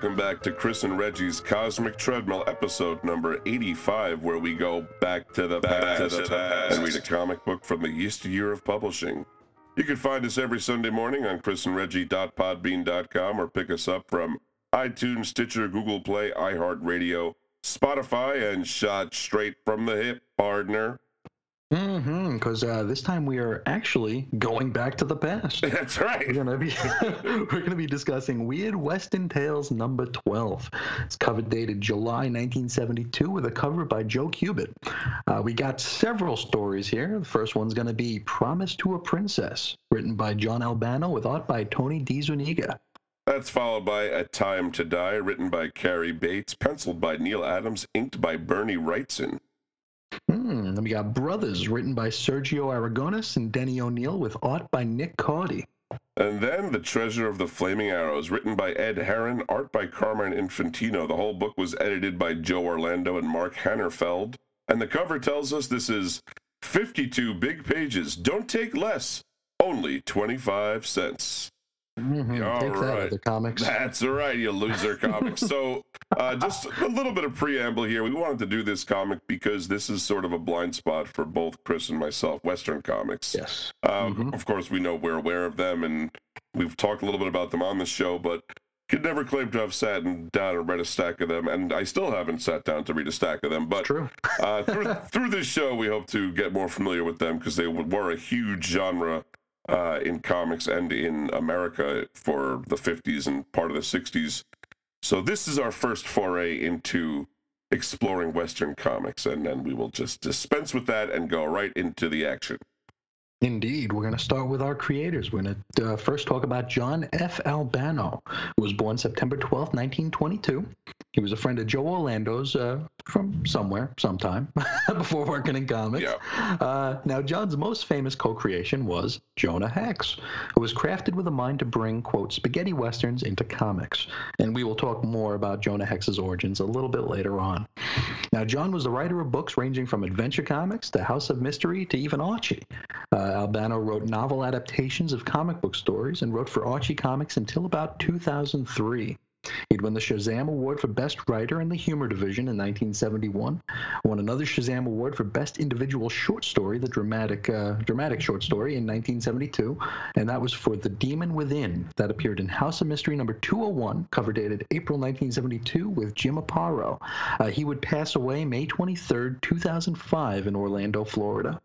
welcome back to Chris and Reggie's Cosmic Treadmill, episode number 85, where we go back to the past, and read a comic book from the yesteryear of publishing. You can find us every Sunday morning on chrisandreggie.podbean.com or pick us up from iTunes, Stitcher, Google Play, iHeartRadio, Spotify, and shot straight from the hip, partner. Mm-hmm. Because uh, this time we are actually going back to the past. That's right. We're gonna be we're gonna be discussing Weird Western Tales number twelve. It's cover dated July 1972 with a cover by Joe Kubert. Uh, we got several stories here. The first one's gonna be Promise to a Princess, written by John Albano with art by Tony DeZuniga. That's followed by A Time to Die, written by Cary Bates, penciled by Neal Adams, inked by Bernie Wrightson. Hmm. Then we got Brothers, written by Sergio Aragonés and Denny O'Neil with art by Nick Cardy. And then The Treasure of the Flaming Arrows, written by Ed Herron, art by Carmen Infantino. The whole book was edited by Joe Orlando and Mark Hanerfeld. And the cover tells us this is 52 big pages. Don't take less. Only 25 cents. Mhm, All Take that, other comics. That's right, you loser comics. so, uh, just a little bit of preamble here. We wanted to do this comic because this is sort of a blind spot for both Chris and myself, Western comics. Yes. Um, Mhm. Of course, we know we're aware of them, and we've talked a little bit about them on the show, but could never claim to have sat and down and read a stack of them, and I still haven't sat down to read a stack of them. But True. uh, through, through this show, we hope to get more familiar with them because they were a huge genre uh, in comics and in America for the 50s and part of the 60s. So this is our first foray into exploring Western comics, and then we will just dispense with that and go right into the action. Indeed, we're going to start with our creators. We're going to uh, first talk about John F. Albano, who was born September 12th, 1922. He was a friend of Joe Orlando's uh, from somewhere, sometime, before working in comics. Yeah. Uh, now, John's most famous co creation was Jonah Hex, who was crafted with a mind to bring, quote, spaghetti westerns into comics. And we will talk more about Jonah Hex's origins a little bit later on. Now, John was the writer of books ranging from adventure comics to House of Mystery to even Archie. Uh, Albano wrote novel adaptations of comic book stories and wrote for Archie Comics until about 2003. He'd won the Shazam Award for Best Writer in the Humor Division in 1971. Won another Shazam Award for Best Individual Short Story, the dramatic uh, dramatic short story, in 1972, and that was for The Demon Within, that appeared in House of Mystery number 201, cover dated April 1972, with Jim Aparo. Uh, he would pass away May 23, 2005, in Orlando, Florida.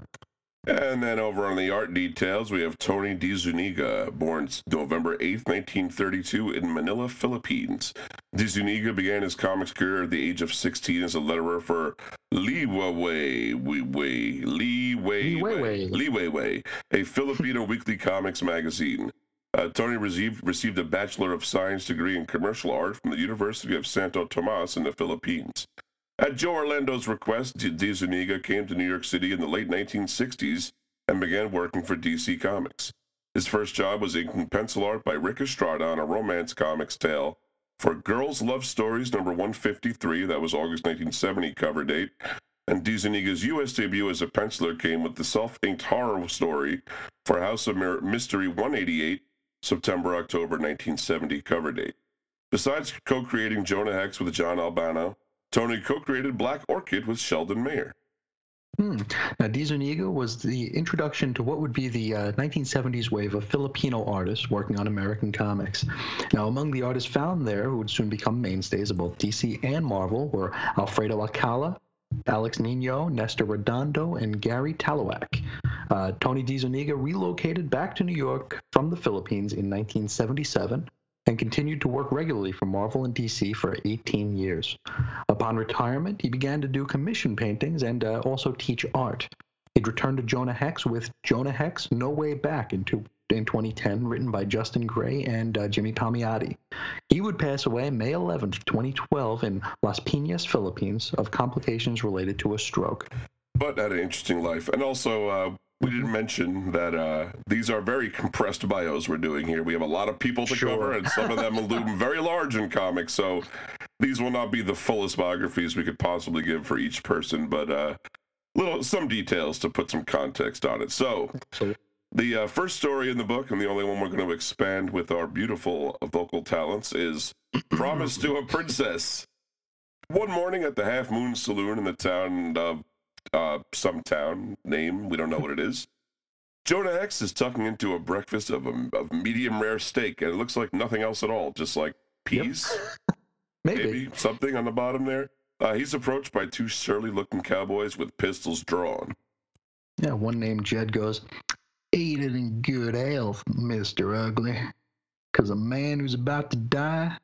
And then over on the art details, we have Tony DeZuniga, born November 8th, 1932, in Manila, Philippines. DeZuniga began his comics career at the age of 16 as a letterer for Li Wei Wei Wei Li Wei Li Wei. Li Wei Wei, a Filipino weekly comics magazine. Uh, Tony received, received a Bachelor of Science degree in commercial art from the University of Santo Tomas in the Philippines. At Joe Orlando's request, D- DeZuniga came to New York City in the late 1960s and began working for DC Comics. His first job was inking pencil art by Ric Estrada on a romance comics tale for Girls Love Stories number 153, that was August 1970 cover date, and DeZuniga's U.S. debut as a penciler came with the self-inked horror story for House of Mystery 188, September-October 1970 cover date. Besides co-creating Jonah Hex with John Albano, Tony co-created Black Orchid with Sheldon Mayer. Hmm. Now, DeZuniga was the introduction to what would be the uh, 1970s wave of Filipino artists working on American comics. Now, among the artists found there who would soon become mainstays of both DC and Marvel were Alfredo Alcala, Alex Nino, Nestor Redondo, and Gerry Talaoc. Uh, Tony DeZuniga relocated back to New York from the Philippines in 1977 and continued to work regularly for Marvel and DC for 18 years. Upon retirement, he began to do commission paintings and uh, also teach art. He'd returned to Jonah Hex with Jonah Hex No Way Back in two, in 2010, written by Justin Gray and uh, Jimmy Palmiotti. He would pass away May 11, 2012, in Las Piñas, Philippines, of complications related to a stroke. But had an interesting life. And also, uh, we didn't mention that uh, these are very compressed bios we're doing here. We have a lot of people to Sure. cover, and some of them loom very large in comics. So these will not be the fullest biographies we could possibly give for each person, but uh, little some details to put some context on it. So the uh, first story in the book, and the only one we're going to expand with our beautiful vocal talents, is Promise to a Princess. One morning at the Half Moon Saloon in the town of uh, some town name, we don't know what it is, Jonah Hex is tucking into a breakfast of, a, of medium rare steak, and it looks like nothing else at all, just like peas, maybe. maybe something on the bottom there. Uh, he's approached by two surly looking cowboys with pistols drawn. Yeah, one named Jed goes, Eat it in good health, Mr. Ugly, 'cause a man who's about to die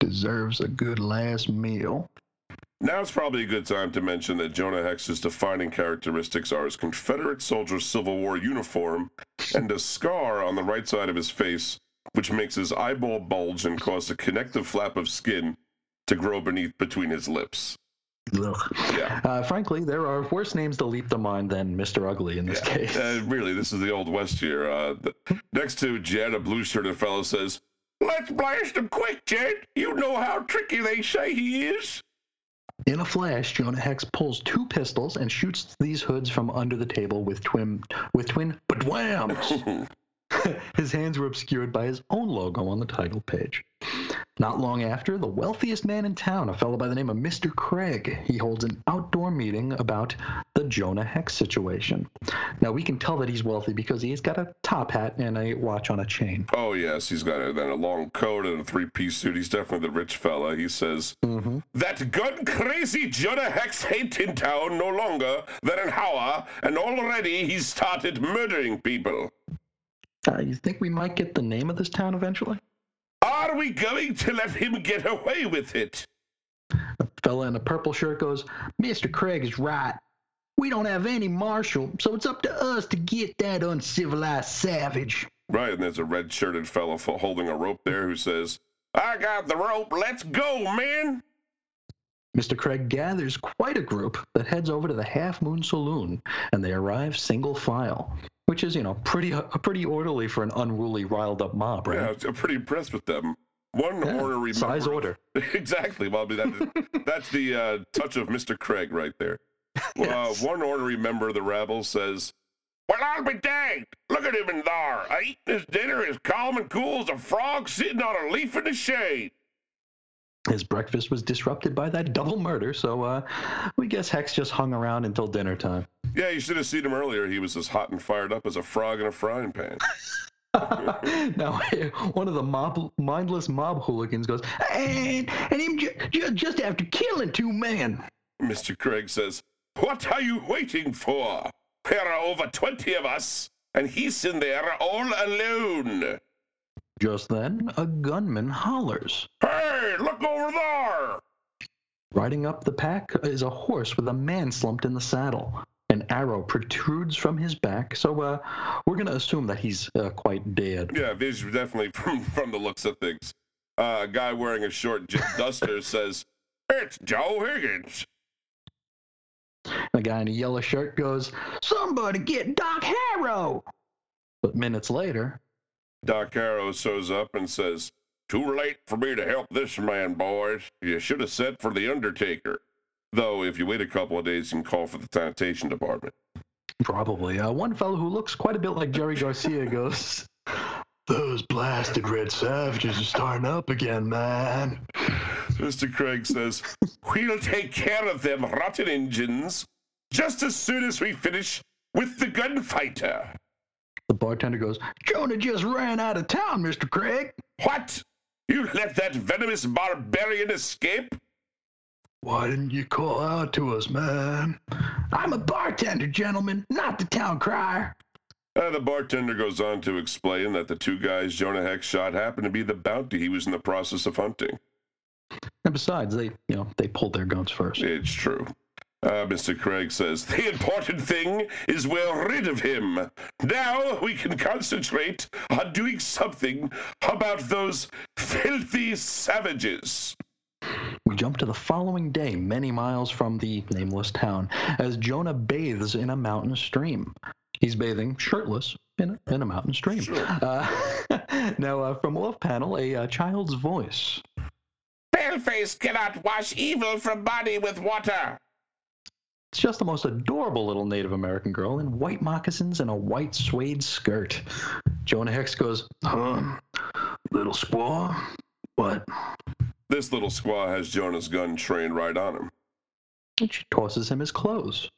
deserves a good last meal. Now it's probably a good time to mention that Jonah Hex's defining characteristics are his Confederate soldier Civil War uniform and a scar on the right side of his face, which makes his eyeball bulge and cause a connective flap of skin to grow beneath between his lips. Ugh. Yeah. Uh, frankly, there are worse names to leap the mind than Mr. Ugly in this case. Uh, really, this is the Old West here. Uh, the, next to Jed, a blue shirted fellow says, Let's blast him quick, Jed. You know how tricky they say he is. In a flash, Jonah Hex pulls two pistols and shoots these hoods from under the table with twin with twin badwhams. his hands were obscured by his own logo on the title page. Not long after, the wealthiest man in town, a fellow by the name of Mr. Craig, he holds an outdoor meeting about the Jonah Hex situation. Now we can tell that he's wealthy because he's got a top hat and a watch on a chain. Oh yes, he's got a, then a long coat and a three-piece suit. He's definitely the rich fella. He says, Mm-hmm. "That gun crazy Jonah Hex ain't in town no longer than an hour, and already he's started murdering people. Uh, you think we might get the name of this town eventually? Are we going to let him get away with it?" A fella in a purple shirt goes, Mr. Craig is right. We don't have any marshal, so it's up to us to get that uncivilized savage. Right, and there's a red-shirted fellow holding a rope there who says, "I got the rope. Let's go, men." Mr. Craig gathers quite a group that heads over to the Half Moon Saloon, and they arrive single file, which is, you know, pretty uh, pretty orderly for an unruly, riled up mob, right? Yeah. I'm pretty impressed with them. One Yeah, ornery size order. exactly. Well, I mean, that, that's the uh, touch of Mr. Craig right there. Yes. Uh, one ornery member of the rabble says, Well, I'll be danged. Look at him in there, eating his dinner as calm and cool as a frog sitting on a leaf in the shade. His breakfast was disrupted by that double murder, so uh, we guess Hex just hung around until dinner time. Yeah, you should have seen him earlier. He was as hot and fired up as a frog in a frying pan. now, one of the mob, mindless mob hooligans goes, and, and him ju- ju- just after killing two men. Mr. Craig says, What are you waiting for? There are over 20 of us, and he's in there all alone. Just then, a gunman hollers. Hey, look over there! Riding up the pack is a horse with a man slumped in the saddle. An arrow protrudes from his back, so uh, we're going to assume that he's uh, quite dead. Yeah, are definitely from, from the looks of things. Uh, a guy wearing a short duster says, It's Joe Higgins. The guy in a yellow shirt goes, Somebody get Doc Harrow! But minutes later, Doc Harrow shows up and says, Too late for me to help this man, boys. You should have sent for the Undertaker. Though, if you wait a couple of days, you can call for the sanitation department. probably, uh, one fellow who looks quite a bit like Jerry Garcia goes, Those blasted red savages are starting up again, man. Mr. Craig says, We'll take care of them rotten engines just as soon as we finish with the gunfighter. The bartender goes, Jonah just ran out of town, Mr. Craig. What? You let that venomous barbarian escape? Why didn't you call out to us, man? I'm a bartender, gentlemen, not the town crier. Uh, the bartender goes on to explain that the two guys Jonah Hex shot happened to be the bounty he was in the process of hunting. And besides, they, you know, they pulled their guns first. It's true. Uh, Mr. Craig says, The important thing is we're rid of him. Now we can concentrate on doing something about those filthy savages. We jump to the following day, many miles from the nameless town, as Jonah bathes in a mountain stream. He's bathing shirtless in a, in a mountain stream. Uh, now, uh, from off panel, a uh, child's voice. Paleface cannot wash evil from body with water. It's just the most adorable little Native American girl in white moccasins and a white suede skirt. Jonah Hex goes, Huh? Little squaw? What? This little squaw has Jonah's gun trained right on him. And she tosses him his clothes.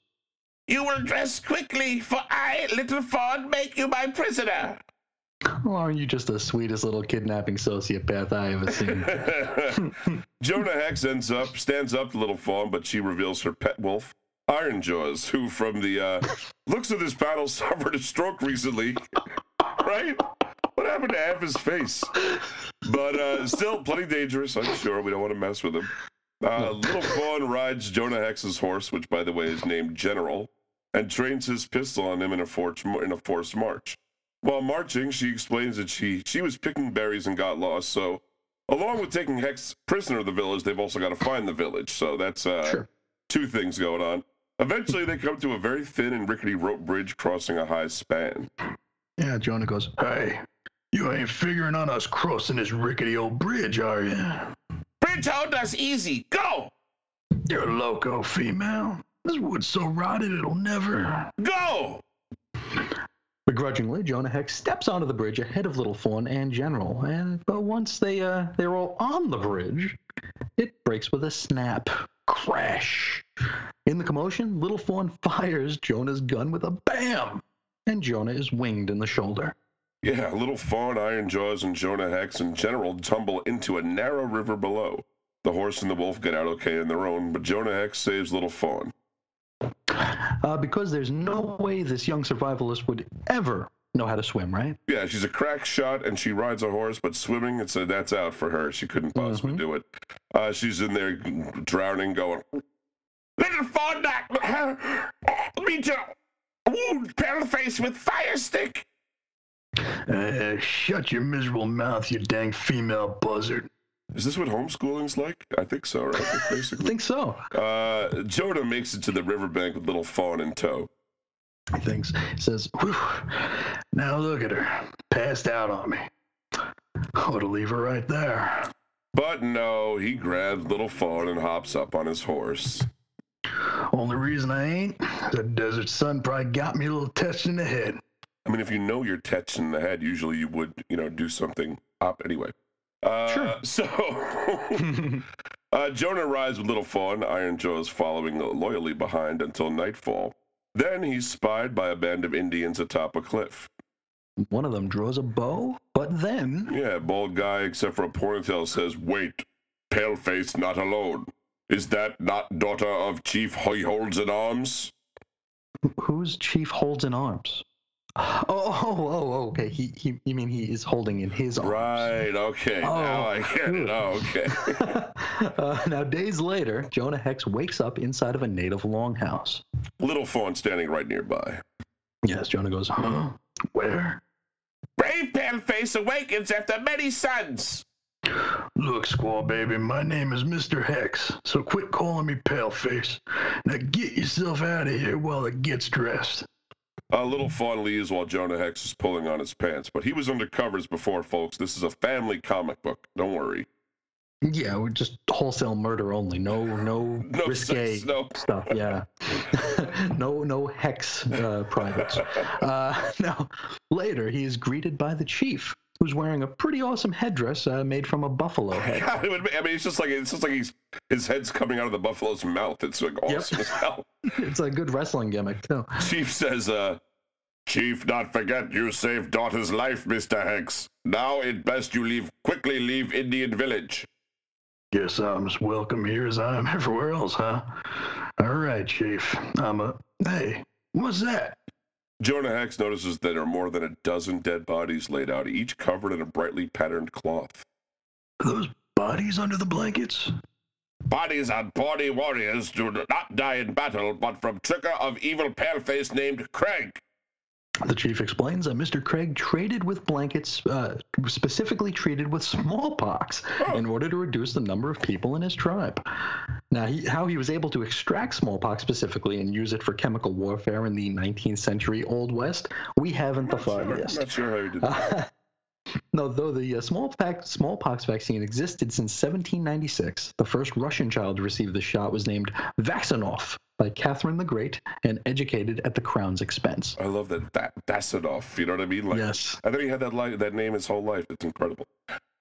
You will dress quickly, for I, little fawn, make you my prisoner. Oh, aren't you just the sweetest little kidnapping sociopath I ever seen? Jonah Hex ends up, stands up to Little Fawn, but she reveals her pet wolf, Iron Jaws, who, from the uh, looks of this panel, suffered a stroke recently. right? What happened to half his face? But uh, still plenty dangerous, I'm sure. We don't want to mess with him. Uh, Little Fawn rides Jonah Hex's horse, which, by the way, is named General, and trains his pistol on him in a, forced, in a forced march. While marching, she explains that she, she was picking berries and got lost, so along with taking Hex prisoner of the village, they've also got to find the village. So that's uh, Sure. two things going on. Eventually, they come to a very thin and rickety rope bridge crossing a high span. yeah, Jonah goes, Hey, you ain't figuring on us crossing this rickety old bridge, are you? Bridge hold us easy. Go! You're a loco, female. This wood's so rotted it'll never. Go! Begrudgingly, Jonah Hex steps onto the bridge ahead of Little Fawn and General, and but once they uh, they're all on the bridge, it breaks with a snap. Crash! In the commotion, Little Fawn fires Jonah's gun with a bam, and Jonah is winged in the shoulder. Yeah, Little Fawn, Iron Jaws, and Jonah Hex in general tumble into a narrow river below. The horse and the wolf get out okay on their own, but Jonah Hex saves Little Fawn. Uh, because there's no way this young survivalist would ever know how to swim, right? Yeah, she's a crack shot and she rides a horse, but swimming, it's a, that's out for her. She couldn't possibly Mhm. do it. Uh, she's in there drowning, going, Little Fawn, me too. Wound Paleface with fire stick. Uh, shut your miserable mouth, you dang female buzzard. Is this what homeschooling's like? I think so, right? I Basically. think so. Uh, Jonah makes it to the riverbank with Little Fawn in tow. He thinks. He says, Whew. Now look at her, passed out on me. Ought to leave her right there. But no, he grabs Little Fawn and hops up on his horse. Only reason I ain't, the desert sun probably got me a little touched in the head. I mean, if you know you're touched in the head, usually you would, you know, do something up anyway. Uh, Sure. So, uh, Jonah rides with Little Fawn. Iron Jaws is following loyally behind until nightfall. Then he's spied by a band of Indians atop a cliff. one of them draws a bow, but then Yeah, bald guy, except for a ponytail, says, Wait, Paleface not alone. Is that not daughter of Chief Hoy Holds in Arms? who's Chief holds in arms? Oh, oh, oh, oh, okay. He, he, you mean he is holding in his arms? Right, okay. now Oh, I get it. Oh, okay. uh, now, days later, Jonah Hex wakes up inside of a native longhouse. Little Fawn standing right nearby. Yes, Jonah goes, huh? Where? Brave Paleface awakens after many suns. Look, squaw baby, my name is Mr. Hex, so quit calling me Paleface. Now get yourself out of here while it gets dressed. A little fawn leaves while Jonah Hex is pulling on his pants, but he was under covers before, folks. This is a family comic book. Don't worry. Yeah, we're just wholesale murder only. No, no, No risque sex, no. stuff. Yeah, no, no hex uh, privates. Uh, now, later he is greeted by the chief, who's wearing a pretty awesome headdress uh, made from a buffalo head. God, it would be- I mean, it's just like it's just like he's his head's coming out of the buffalo's mouth. It's like awesome as hell. it's a good wrestling gimmick too. Chief says, uh, Chief, not forget you saved daughter's life, Mr. Hex. Now it best you leave quickly leave Indian village. Guess I'm as welcome here as I am everywhere else, huh? All right, Chief. I'm a. Hey, what's that? Jonah Hex notices that there are more than a dozen dead bodies laid out, each covered in a brightly patterned cloth. Are those bodies under the blankets? bodies on body warriors do not die in battle, but from trigger of evil paleface named Craig. The chief explains that Mr. Craig traded with blankets, uh, specifically treated with smallpox, in order to reduce the number of people in his tribe. Now, he, how he was able to extract smallpox specifically and use it for chemical warfare in the 19th century Old West, we haven't the Sure, foggiest. not sure how you did that. No, though the uh, smallpox, smallpox vaccine existed since 1796, the first Russian child to receive the shot was named Vaxanov by Catherine the Great and educated at the crown's expense. I love that. That. You know what I mean? Like, yes, I think he had that li- that name his whole life. It's incredible.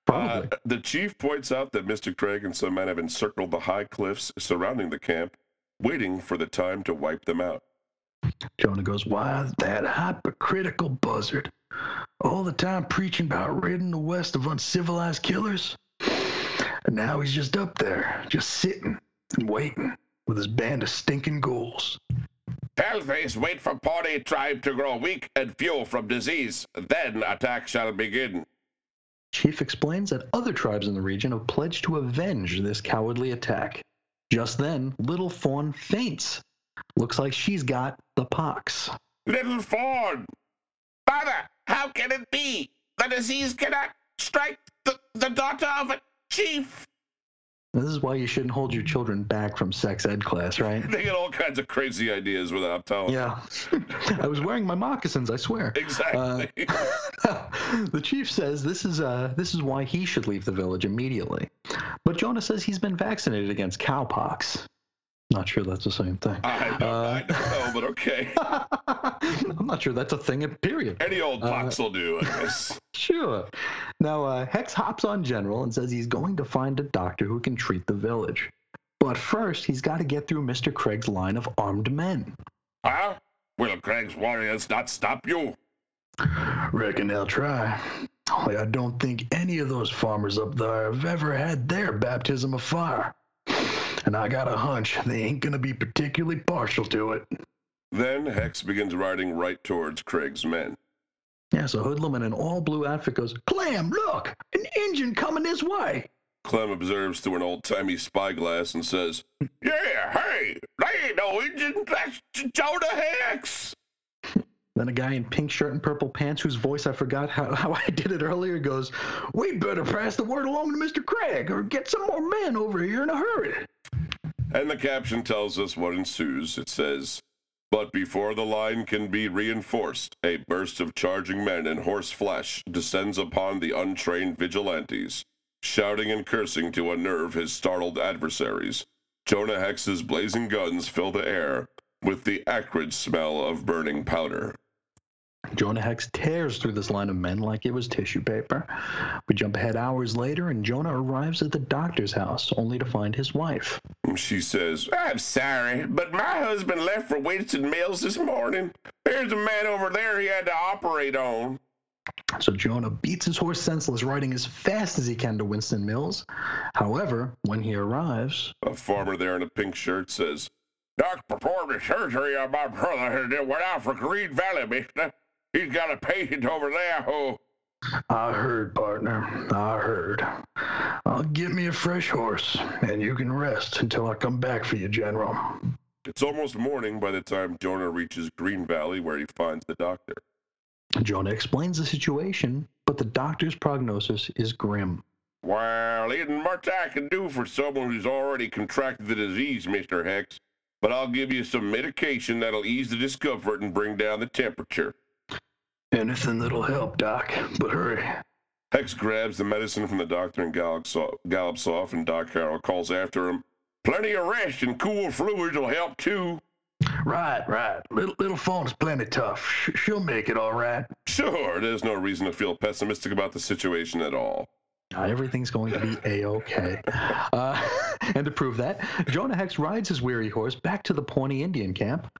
probably. Uh, the chief points out that Mr. Craig and some men have encircled the high cliffs surrounding the camp, waiting for the time to wipe them out. Jonah goes, Why, that hypocritical buzzard. All the time preaching about ridding the West of uncivilized killers. And now he's just up there, just sitting and waiting with his band of stinking ghouls. Paleface, wait for Pawnee tribe to grow weak and fuel from disease. Then attack shall begin. Chief explains that other tribes in the region have pledged to avenge this cowardly attack. Just then, Little Fawn faints. Looks like she's got the pox. Little Fawn! Father, how can it be? The disease cannot strike the, the daughter of a chief. This is why you shouldn't hold your children back from sex ed class, right? They get all kinds of crazy ideas without telling. Yeah. I was wearing my moccasins, I swear. Exactly. the chief says this is uh this is why he should leave the village immediately. But Jonah says he's been vaccinated against cowpox. Not sure that's the same thing. I, don't, I don't know, but okay. I'm not sure that's a thing, at period. Any old pox will do, I guess. Sure. Now, uh, Hex hops on General and says he's going to find a doctor who can treat the village. But first, he's got to get through Mr. Craig's line of armed men. Huh? Will Craig's warriors not stop you? Reckon they'll try. Only I don't think any of those farmers up there have ever had their baptism of fire. And I got a hunch they ain't gonna be particularly partial to it. Then Hex begins riding right towards Craig's men. Yeah, so Hoodlum in an all blue outfit goes, Clem, look! An engine coming this way! Clem observes through an old timey spyglass and says, Yeah, hey, they ain't no engine. That's Jonah Hex. Then a guy in pink shirt and purple pants, whose voice I forgot how, how I did it earlier, goes, We better pass the word along to Mr. Craig or get some more men over here in a hurry. And the caption tells us what ensues. It says, But before the line can be reinforced, a burst of charging men in horse flesh descends upon the untrained vigilantes, shouting and cursing to unnerve his startled adversaries. Jonah Hex's blazing guns fill the air with the acrid smell of burning powder. Jonah Hex tears through this line of men like it was tissue paper. We jump ahead hours later, and Jonah arrives at the doctor's house, only to find his wife. She says, I'm sorry, but my husband left for Winston Mills this morning. There's a man over there he had to operate on. So Jonah beats his horse senseless, riding as fast as he can to Winston Mills. However, when he arrives, A farmer there in a pink shirt says, Doc performed a surgery on my brother and then went out for Green Valley, mister. He's got a patient over there who. I heard, partner. I heard. I'll get me a fresh horse, and you can rest until I come back for you, General. It's almost morning by the time Jonah reaches Green Valley where he finds the doctor. Jonah explains the situation, but the doctor's prognosis is grim. Well, isn't much I can do for someone who's already contracted the disease, Mr. Hex. But I'll give you some medication that'll ease the discomfort and bring down the temperature. Anything that'll help, Doc, but hurry. Hex grabs the medicine from the doctor and gallops off, gallops off, and Doc Harrell calls after him. Plenty of rest and cool fluids will help too. Right, right. Little little Fawn's plenty tough. Sh- she'll make it all right. Sure, there's no reason to feel pessimistic about the situation at all. Uh, everything's going to be a-okay. Uh, and to prove that, Jonah Hex rides his weary horse back to the Pawnee Indian camp,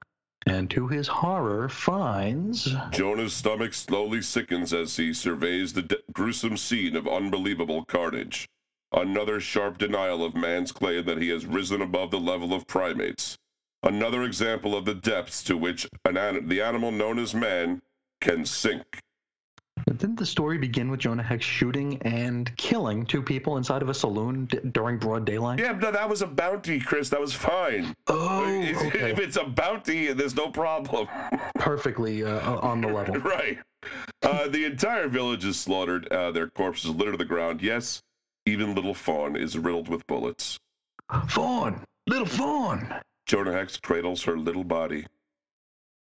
and to his horror finds Jonah's stomach slowly sickens as he surveys the de- gruesome scene of unbelievable carnage. Another sharp denial of man's claim that he has risen above the level of primates. Another example of the depths to which an the animal known as man can sink. Didn't the story begin with Jonah Hex shooting and killing two people inside of a saloon d- during broad daylight? Yeah, no, that was a bounty, Chris. That was fine. Oh, if, okay. if it's a bounty, there's no problem. Perfectly uh, on the level. right. Uh, the entire village is slaughtered. Uh, their corpses litter the ground. Yes, even little Fawn is riddled with bullets. Fawn, little Fawn. Jonah Hex cradles her little body.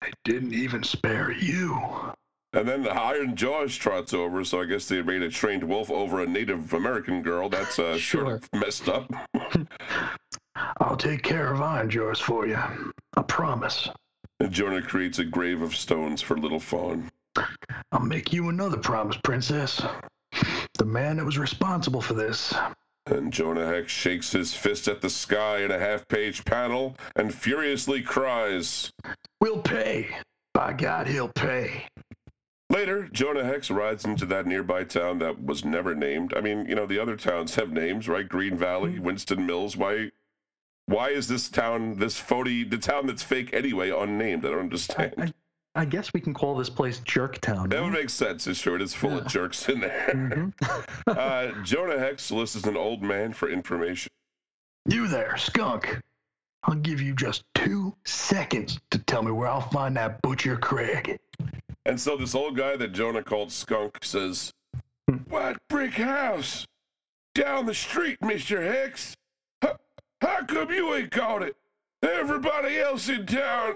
I didn't even spare you. And then the Iron Jaws trots over, so I guess they made a trained wolf over a Native American girl. That's uh, sort Sure. of messed up. I'll take care of Iron Jaws for you. I promise. And Jonah creates a grave of stones for little Fawn. I'll make you another promise, Princess. The man that was responsible for this. And Jonah Hex shakes his fist at the sky in a half page panel and furiously cries. We'll pay. By God, he'll pay. Later, Jonah Hex rides into that nearby town that was never named. I mean, you know, the other towns have names, right? Green Valley, Winston Mills. Why why is this town, this phony, the town that's fake anyway, unnamed? I don't understand. I, I guess we can call this place Jerktown. that would make sense. It's sure it is full of jerks in there. Mhm. uh, Jonah Hex solicits an old man for information. You there, skunk. I'll give you just two seconds to tell me where I'll find that butcher Craig. And so this old guy that Jonah called Skunk says, White brick house down the street, Mr. Hicks. How, how come you ain't caught it? Everybody else in town.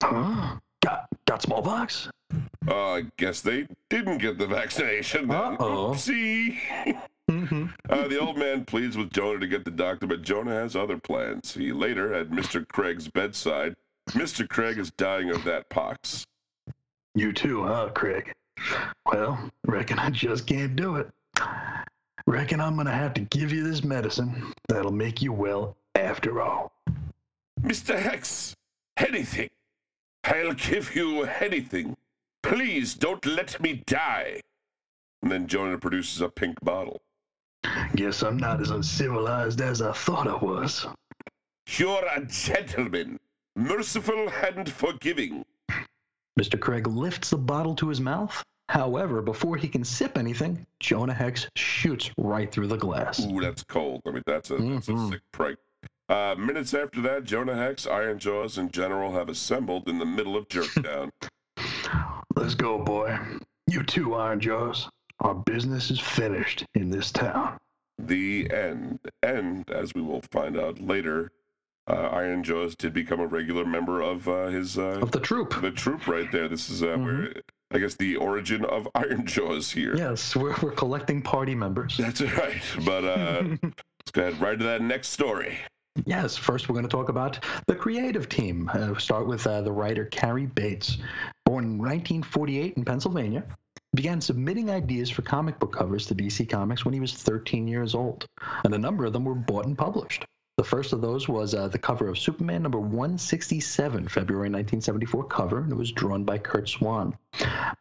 Huh? Got got smallpox? Uh, I guess they didn't get the vaccination. Then. Uh-oh. Oopsie. Mhm. Uh, the old man pleads with Jonah to get the doctor, but Jonah has other plans. He later, at Mr. Craig's bedside, Mr. Craig is dying of that pox. You too, huh, Craig? Well, reckon I just can't do it. Reckon I'm gonna have to give you this medicine that'll make you well after all. Mr. Hex, anything. I'll give you anything. Please don't let me die. And then Jonah produces a pink bottle. Guess I'm not as uncivilized as I thought I was. You're a gentleman, merciful and forgiving. Mr. Craig lifts the bottle to his mouth. However, before he can sip anything, Jonah Hex shoots right through the glass. Ooh, that's cold. I mean, that's a, that's a Mhm. sick prank. Uh, minutes after that, Jonah Hex, Iron Jaws, and General have assembled in the middle of Jerktown. Let's go, boy. You too, Iron Jaws. Our business is finished in this town. the end. And as we will find out later, uh, Iron Jaws did become a regular member of uh, his uh, Of the troop. the troop right there. This is uh, where I guess the origin of Iron Jaws here. Yes, we're, we're collecting party members. That's right. But uh, let's go ahead right to that next story. Yes, first we're going to talk about the creative team. Uh, we'll start with uh, the writer Cary Bates. Born in 1948 in Pennsylvania, began submitting ideas for comic book covers to DC Comics when he was 13 years old, and a number of them were bought and published. The first of those was uh, the cover of Superman number 167, February 1974 cover, and it was drawn by Curt Swan.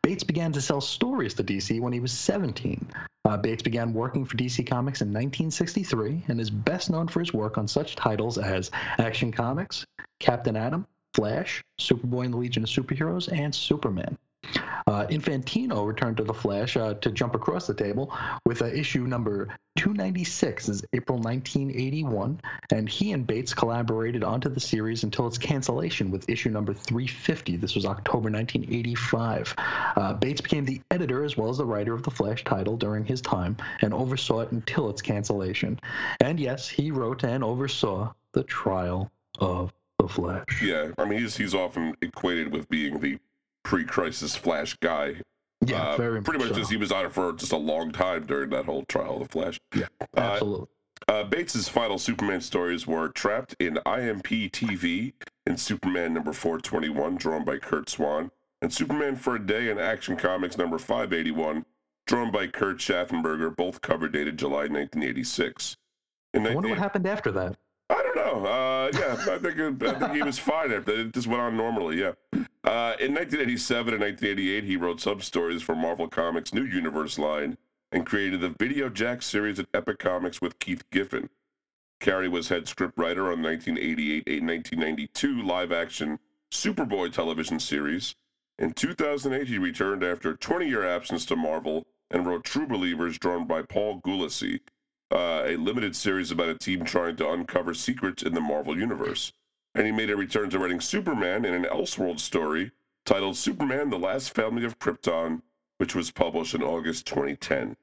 Bates began to sell stories to DC when he was 17. Uh, Bates began working for DC Comics in 1963 and is best known for his work on such titles as Action Comics, Captain Atom, Flash, Superboy and the Legion of Superheroes, and Superman. Uh, Infantino returned to the Flash uh, to jump across the table with uh, issue number 296 is April 1981, and he and Bates collaborated onto the series until its cancellation with issue number 350. This was October 1985. Uh, Bates became the editor as well as the writer of the Flash title during his time and oversaw it until its cancellation. And yes, he wrote and oversaw the trial of the Flash. Yeah, I mean he's he's often equated with being the pre-crisis Flash guy. Yeah, Uh, very pretty much so. just he was on it for just a long time during that whole trial of the Flash. Yeah, Uh, absolutely. Uh, Bates's final Superman stories were Trapped in IMP TV in Superman number 421, drawn by Curt Swan, and Superman for a Day in Action Comics number 581, drawn by Kurt Schaffenberger, both cover dated July 1986. In I wonder 19 what happened after that. I don't know. Uh, yeah, I think, I think he was fine after that. It just went on normally, yeah. Uh, in 1987 and 1988, he wrote sub stories for Marvel Comics' New Universe line and created the Video Jack series at Epic Comics with Keith Giffen. Cary was head scriptwriter on 1988 and 1992 live action Superboy television series. In 2008, he returned after a 20 year absence to Marvel and wrote True Believers, drawn by Paul Gulacy, uh, a limited series about a team trying to uncover secrets in the Marvel Universe. And he made a return to writing Superman in an Elseworld story titled Superman The Last Family of Krypton, which was published in August 2010.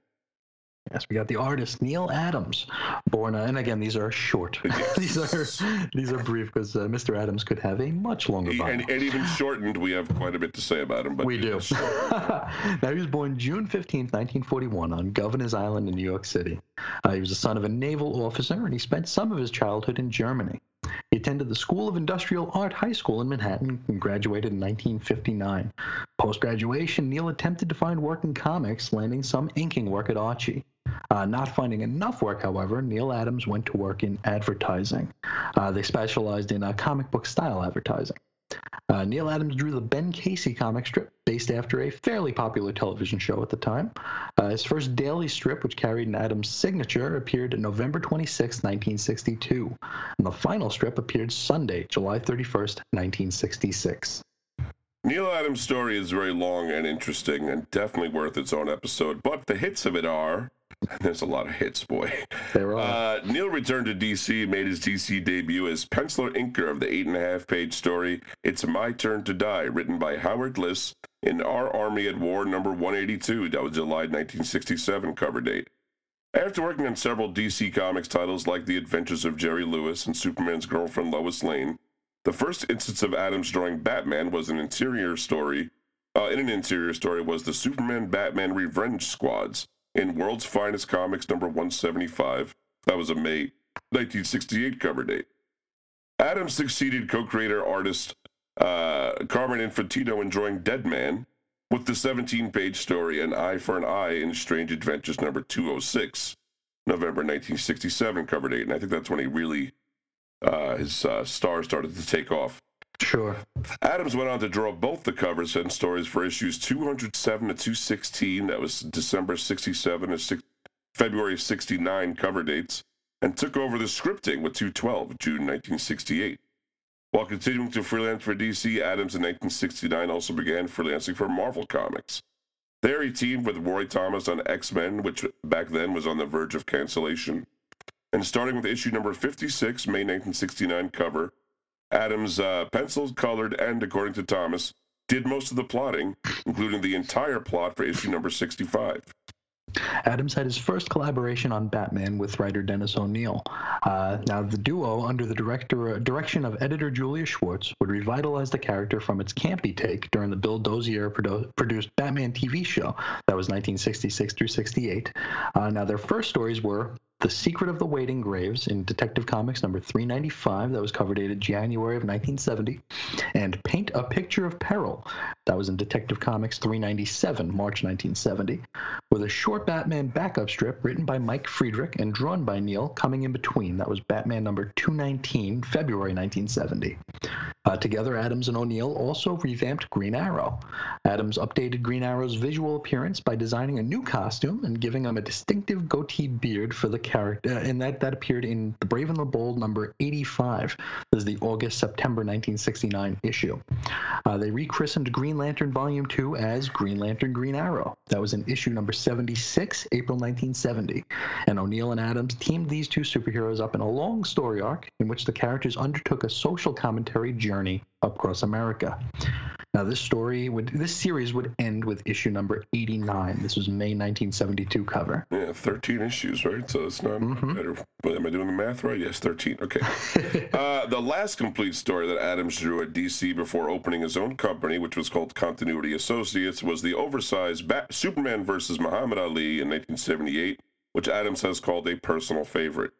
Yes, we got the artist Neal Adams, born, uh, and again these are short. these are these are brief because uh, Mr. Adams could have a much longer He- bio. and, and even shortened, we have quite a bit to say about him. But we do. now he was born June 15th, 1941, on Governor's Island in New York City. Uh, he was the son of a naval officer, and he spent some of his childhood in Germany. He attended the School of Industrial Art High School in Manhattan and graduated in 1959. Post graduation, Neal attempted to find work in comics, landing some inking work at Archie. Uh, not finding enough work, however, Neal Adams went to work in advertising. Uh, they specialized in uh, comic book style advertising. Uh, Neal Adams drew the Ben Casey comic strip, based after a fairly popular television show at the time. Uh, his first daily strip, which carried an Adams signature, appeared November 26, 1962, and the final strip appeared Sunday, July 31st, 1966. Neal Adams' story is very long and interesting and definitely worth its own episode, but the hits of it are. There's a lot of hits, boy. There are. Uh, Neal returned to DC, made his DC debut as penciler inker of the eight and a half page story It's My Turn to Die, written by Howard Liss in Our Army at War number 182. That was July 1967 cover date. After working on several DC Comics titles like The Adventures of Jerry Lewis and Superman's girlfriend Lois Lane, the first instance of Adams drawing Batman was an interior story. Uh, in an interior story was the Superman Batman Revenge Squads in World's Finest Comics number 175. That was a May 1968 cover date. Adams succeeded co-creator artist uh, Carmen Infantino in drawing Dead Man with the 17-page story An Eye for an Eye in Strange Adventures number 206, November 1967 cover date. And I think that's when he really uh, his uh, star started to take off. sure. Adams went on to draw both the covers and stories for issues 207 to 216, that was December 67 to February 69 cover dates, and took over the scripting with 212, June 1968. While continuing to freelance for DC, Adams in 1969 also began freelancing for Marvel Comics. There he teamed with Roy Thomas on X Men, which back then was on the verge of cancellation. And starting with issue number 56, May 1969 cover, Adams uh, penciled, colored, and, according to Thomas, did most of the plotting, including the entire plot for issue number 65. Adams had his first collaboration on Batman with writer Dennis O'Neil. Uh, now, the duo, under the director, direction of editor Julie Schwartz, would revitalize the character from its campy take during the Bill Dozier produ- produced Batman TV show that was 1966 through 68. Uh, now, their first stories were the Secret of the Waiting Graves in Detective Comics number 395, that was cover dated January of 1970, and Paint a Picture of Peril, that was in Detective Comics 397, March 1970, with a short Batman backup strip written by Mike Friedrich and drawn by Neal coming in between. That was Batman number 219, February 1970. Uh, together, Adams and O'Neil also revamped Green Arrow. Adams updated Green Arrow's visual appearance by designing a new costume and giving him a distinctive goatee beard for the character, and that, that appeared in The Brave and the Bold number 85. This is the August September 1969 issue. Uh, they rechristened Green Lantern Volume 2 as Green Lantern Green Arrow. That was in issue number 76, April 1970. And O'Neil and Adams teamed these two superheroes up in a long story arc in which the characters undertook a social commentary journey across America. Now, this story would, this series would end with issue number 89. This was May 1972 cover. Yeah, 13 issues, right? So it's not better. But am I doing the math right? Yes, 13. Okay. uh, the last complete story that Adams drew at DC before opening his own company, which was called Continuity Associates, was the oversized Bat- Superman versus Muhammad Ali in 1978, which Adams has called a personal favorite.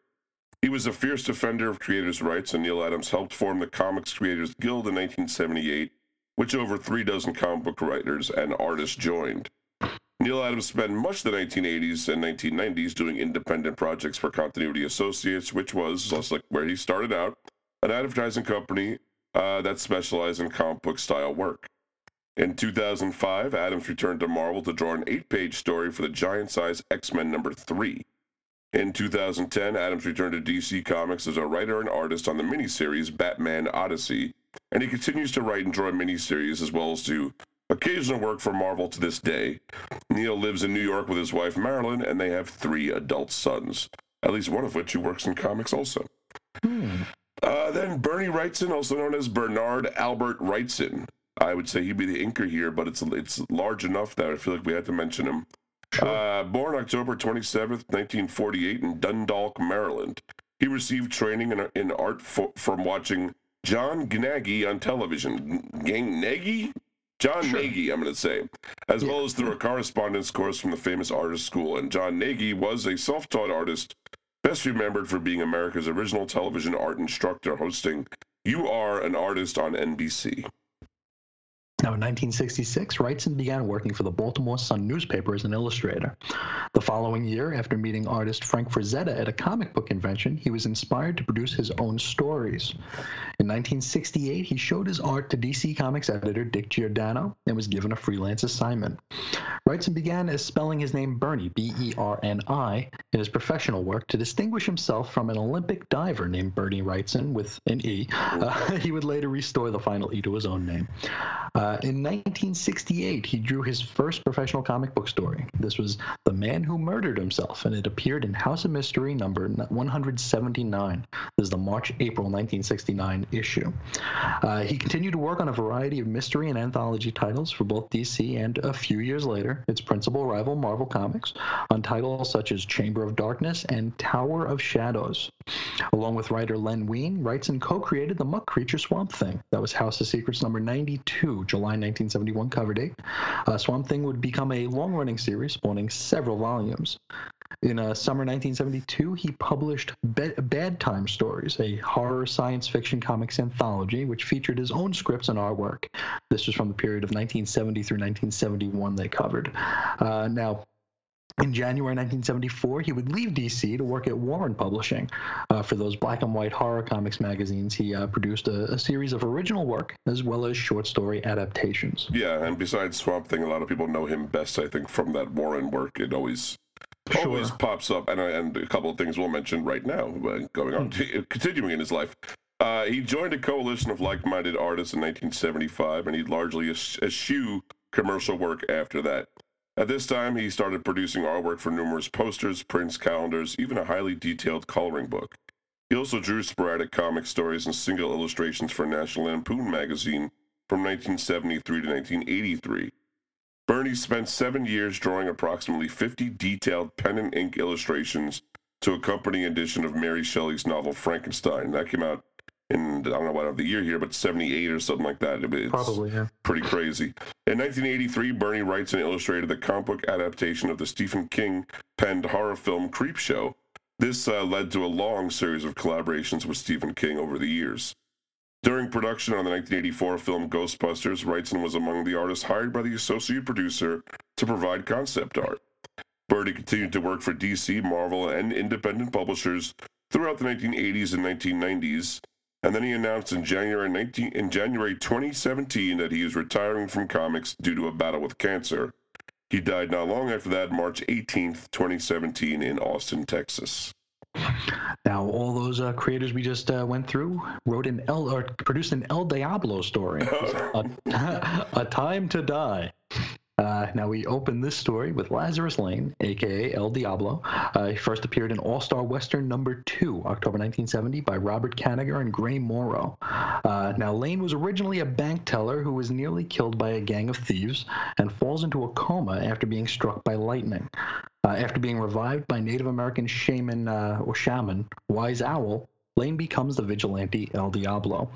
He was a fierce defender of creators' rights, and Neal Adams helped form the Comics Creators Guild in 1978, which over three dozen comic book writers and artists joined. Neal Adams spent much of the 1980s and 1990s doing independent projects for Continuity Associates, which was just like where he started out, an advertising company uh, that specialized in comic book style work. In 2005, Adams returned to Marvel to draw an eight page story for the giant size X Men number three. In 2010, Adams returned to DC Comics as a writer and artist on the miniseries Batman Odyssey, and he continues to write and draw miniseries as well as do occasional work for Marvel to this day. Neal lives in New York with his wife Marilyn, and they have three adult sons, at least one of which who works in comics also. Uh, then Bernie Wrightson, also known as Bernard Albert Wrightson. I would say he'd be the inker here, but it's it's large enough that I feel like we had to mention him. Uh, born October 27th, 1948, in Dundalk, Maryland. He received training in, in art fo- from watching John Gnaggy on television. Gang Nagy? John Nagy, I'm going to say, as well as through a correspondence course from the famous artist school. And John Nagy was a self taught artist, best remembered for being America's original television art instructor, hosting You Are an Artist on NBC. Now, in 1966, Wrightson began working for the Baltimore Sun newspaper as an illustrator. The following year, after meeting artist Frank Frazetta at a comic book convention, he was inspired to produce his own stories. In 1968, he showed his art to DC Comics editor Dick Giordano and was given a freelance assignment. Wrightson began as spelling his name Bernie, B E R N I, in his professional work to distinguish himself from an Olympic diver named Bernie Wrightson with an E. Uh, he would later restore the final E to his own name. Uh, in 1968, he drew his first professional comic book story. This was The Man Who Murdered Himself, and it appeared in House of Mystery number 179. This is the March April 1969 issue. Uh, he continued to work on a variety of mystery and anthology titles for both DC and a few years later, its principal rival Marvel Comics, on titles such as Chamber of Darkness and Tower of Shadows. Along with writer Len Wein, Wrightson co created the Muck Creature Swamp Thing. That was House of Secrets number 92, July 1971 cover date. Uh, Swamp Thing would become a long running series spawning several volumes. In uh, summer 1972, he published Be- Bad Time Stories, a horror science fiction comics anthology which featured his own scripts and artwork. This was from the period of 1970 through 1971 they covered. Uh, now, in January 1974, he would leave DC to work at Warren Publishing. Uh, for those black and white horror comics magazines, he uh, produced a, a series of original work as well as short story adaptations. Yeah, and besides Swamp Thing, a lot of people know him best, I think, from that Warren work. It always always pops up, and, and a couple of things we'll mention right now, uh, going on, continuing in his life. Uh, he joined a coalition of like-minded artists in 1975, and he largely es- eschew commercial work after that. At this time, he started producing artwork for numerous posters, prints, calendars, even a highly detailed coloring book. He also drew sporadic comic stories and single illustrations for National Lampoon magazine from 1973 to 1983. Bernie spent seven years drawing approximately 50 detailed pen and ink illustrations to accompany an edition of Mary Shelley's novel Frankenstein. That came out in, I don't know what of the year here, but 78 or something like that. It's Probably, yeah. pretty crazy. In 1983, Bernie writes and illustrated the comic book adaptation of the Stephen King penned horror film Creepshow. This uh, led to a long series of collaborations with Stephen King over the years. During production on the 1984 film Ghostbusters, Wrightson was among the artists hired by the associate producer to provide concept art. Bernie continued to work for DC, Marvel, and independent publishers throughout the 1980s and 1990s, and then he announced in January 19, in January 2017 that he is retiring from comics due to a battle with cancer. He died not long after that, March 18th, 2017, in Austin, Texas. Now, all those uh, creators we just uh, went through wrote an El or produced an El Diablo story, a, a Time to Die. Uh, now we open this story with Lazarus Lane, aka El Diablo. Uh, he first appeared in All Star Western number two, October 1970, by Robert Kanigher and Gray Morrow. Uh, now Lane was originally a bank teller who was nearly killed by a gang of thieves and falls into a coma after being struck by lightning. Uh, after being revived by Native American shaman uh, or shaman Wise Owl, Lane becomes the vigilante El Diablo.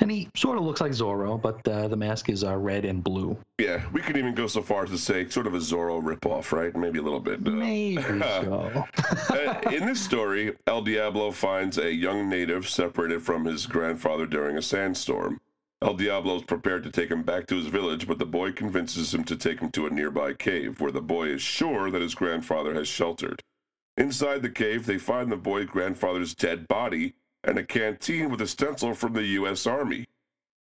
And he sort of looks like Zorro, but uh, the mask is uh, red and blue. Yeah, we could even go so far as to say sort of a Zorro ripoff, right? Maybe a little bit. uh, Maybe so. Uh, in this story, El Diablo finds a young native separated from his grandfather during a sandstorm. El Diablo is prepared to take him back to his village, but the boy convinces him to take him to a nearby cave where the boy is sure that his grandfather has sheltered. Inside the cave, they find the boy's grandfather's dead body and a canteen with a stencil from the U.S. Army.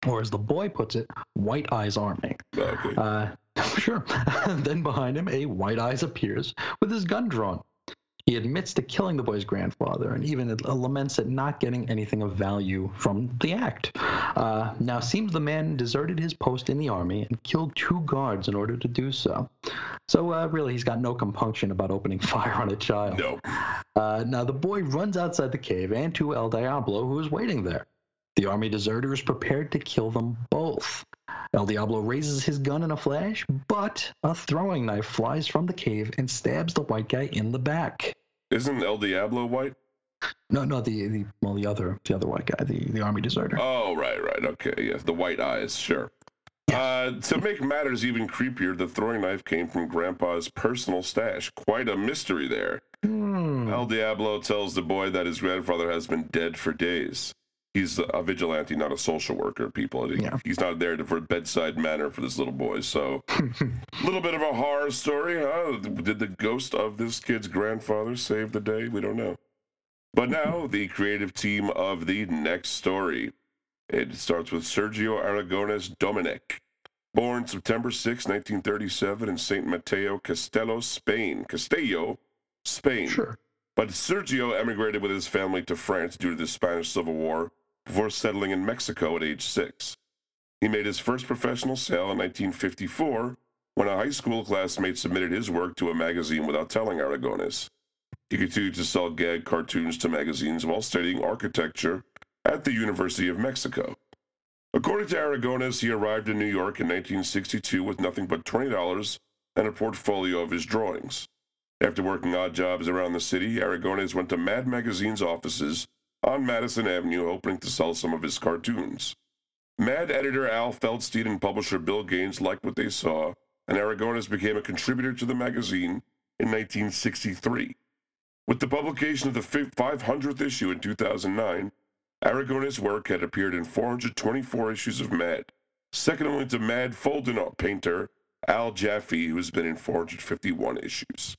or as the boy puts it, White Eyes Army. Okay. Uh, sure. then behind him, a White Eyes appears with his gun drawn. He admits to killing the boy's grandfather and even laments at not getting anything of value from the act. Uh, now, seems the man deserted his post in the army and killed two guards in order to do so. So, uh, really, he's got no compunction about opening fire on a child. No. Uh, now, the boy runs outside the cave and to El Diablo, who is waiting there. The army deserter is prepared to kill them both. El Diablo raises his gun in a flash, but a throwing knife flies from the cave and stabs the white guy in the back. Isn't El Diablo white? No, no, the, the well, the other, the other white guy, the, the army deserter. Oh, right, right. Okay, yes. The white eyes, sure. Uh, to make matters even creepier, the throwing knife came from Grandpa's personal stash. Quite a mystery there. Hmm. El Diablo tells the boy that his grandfather has been dead for days. He's a vigilante, not a social worker, people. Yeah. He's not there to, for a bedside manner for this little boy. So, a little bit of a horror story, huh? Did the ghost of this kid's grandfather save the day? We don't know. But now, the creative team of the next story. It starts with Sergio Aragonés Dominic, born September 6, 1937, in St. Mateo, Castello, Spain. Castello, Spain. Sure. But Sergio emigrated with his family to France due to the Spanish Civil War before settling in Mexico at age six. He made his first professional sale in 1954 when a high school classmate submitted his work to a magazine without telling Aragonés. He continued to sell gag cartoons to magazines while studying architecture at the University of Mexico. According to Aragonés, he arrived in New York in 1962 with nothing but $20 and a portfolio of his drawings. After working odd jobs around the city, Aragonés went to Mad Magazine's offices on Madison Avenue, hoping to sell some of his cartoons. Mad editor Al Feldstein and publisher Bill Gaines liked what they saw, and Aragonés became a contributor to the magazine in 1963. With the publication of the 500th issue in 2009, Aragonés' work had appeared in 424 issues of Mad, second only to Mad Fold-In painter Al Jaffee, who has been in 451 issues.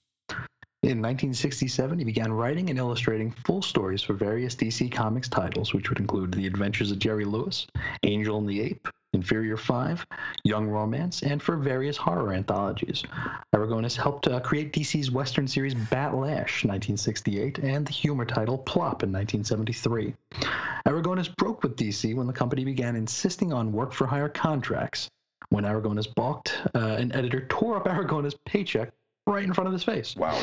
In 1967, he began writing and illustrating full stories for various DC Comics titles, which would include The Adventures of Jerry Lewis, Angel and the Ape, Inferior Five, Young Romance, and for various horror anthologies. Aragonés helped uh, create DC's Western series Bat Lash, 1968, and the humor title Plop in 1973. Aragonés broke with DC when the company began insisting on work for hire contracts. When Aragonés balked, uh, an editor tore up Aragonés' paycheck right in front of his face. Wow.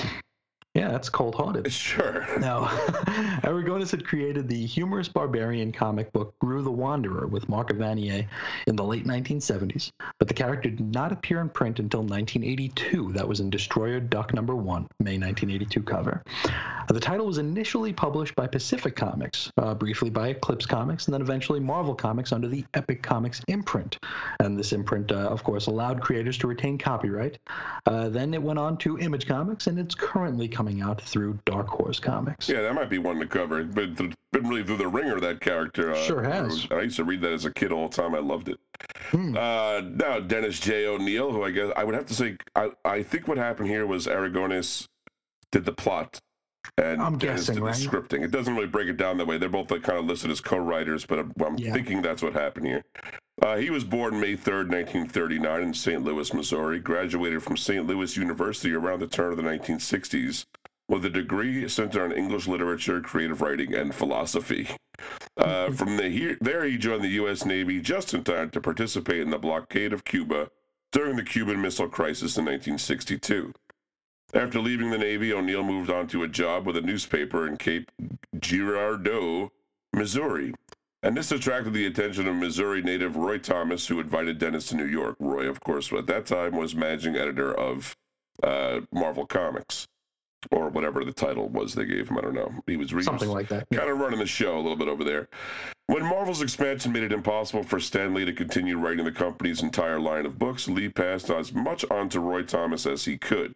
Yeah, that's cold hearted. Sure. Now, Aragonés had created the humorous barbarian comic book Groo the Wanderer with Mark Evanier in the late 1970s, but the character did not appear in print until 1982. That was in Destroyer Duck Number 1, May 1982 cover. Uh, the title was initially published by Pacific Comics, uh, briefly by Eclipse Comics, and then eventually Marvel Comics under the Epic Comics imprint. And this imprint, uh, of course, allowed creators to retain copyright. Uh, then it went on to Image Comics, and it's currently coming out through Dark Horse Comics. Yeah, that might be one to cover. But been really through the wringer that character. Uh, Sure has. I used to read that as a kid all the time. I loved it. Hmm. Uh, now Dennis J. O'Neil, who I guess I would have to say, I, I think what happened here was Aragonés did the plot. And I'm Dennis guessing, did the right? scripting. It doesn't really break it down that way. They're both like kind of listed as co-writers, but I'm, I'm Yeah. thinking that's what happened here. Uh, he was born May 3rd, 1939, in St. Louis, Missouri. Graduated from St. Louis University around the turn of the 1960s with a degree centered on English literature, creative writing, and philosophy. Uh, from the, he, there, he joined the U.S. Navy just in time to participate in the blockade of Cuba during the Cuban Missile Crisis in 1962. After leaving the Navy, O'Neil moved on to a job with a newspaper in Cape Girardeau, Missouri. And this attracted the attention of Missouri native Roy Thomas, who invited Dennis to New York. Roy, of course, at that time was managing editor of uh, Marvel Comics, or whatever the title was they gave him. I don't know. He was he Something like that. Yeah. kind of running the show a little bit over there. When Marvel's expansion made it impossible for Stan Lee to continue writing the company's entire line of books, Lee passed as much on to Roy Thomas as he could.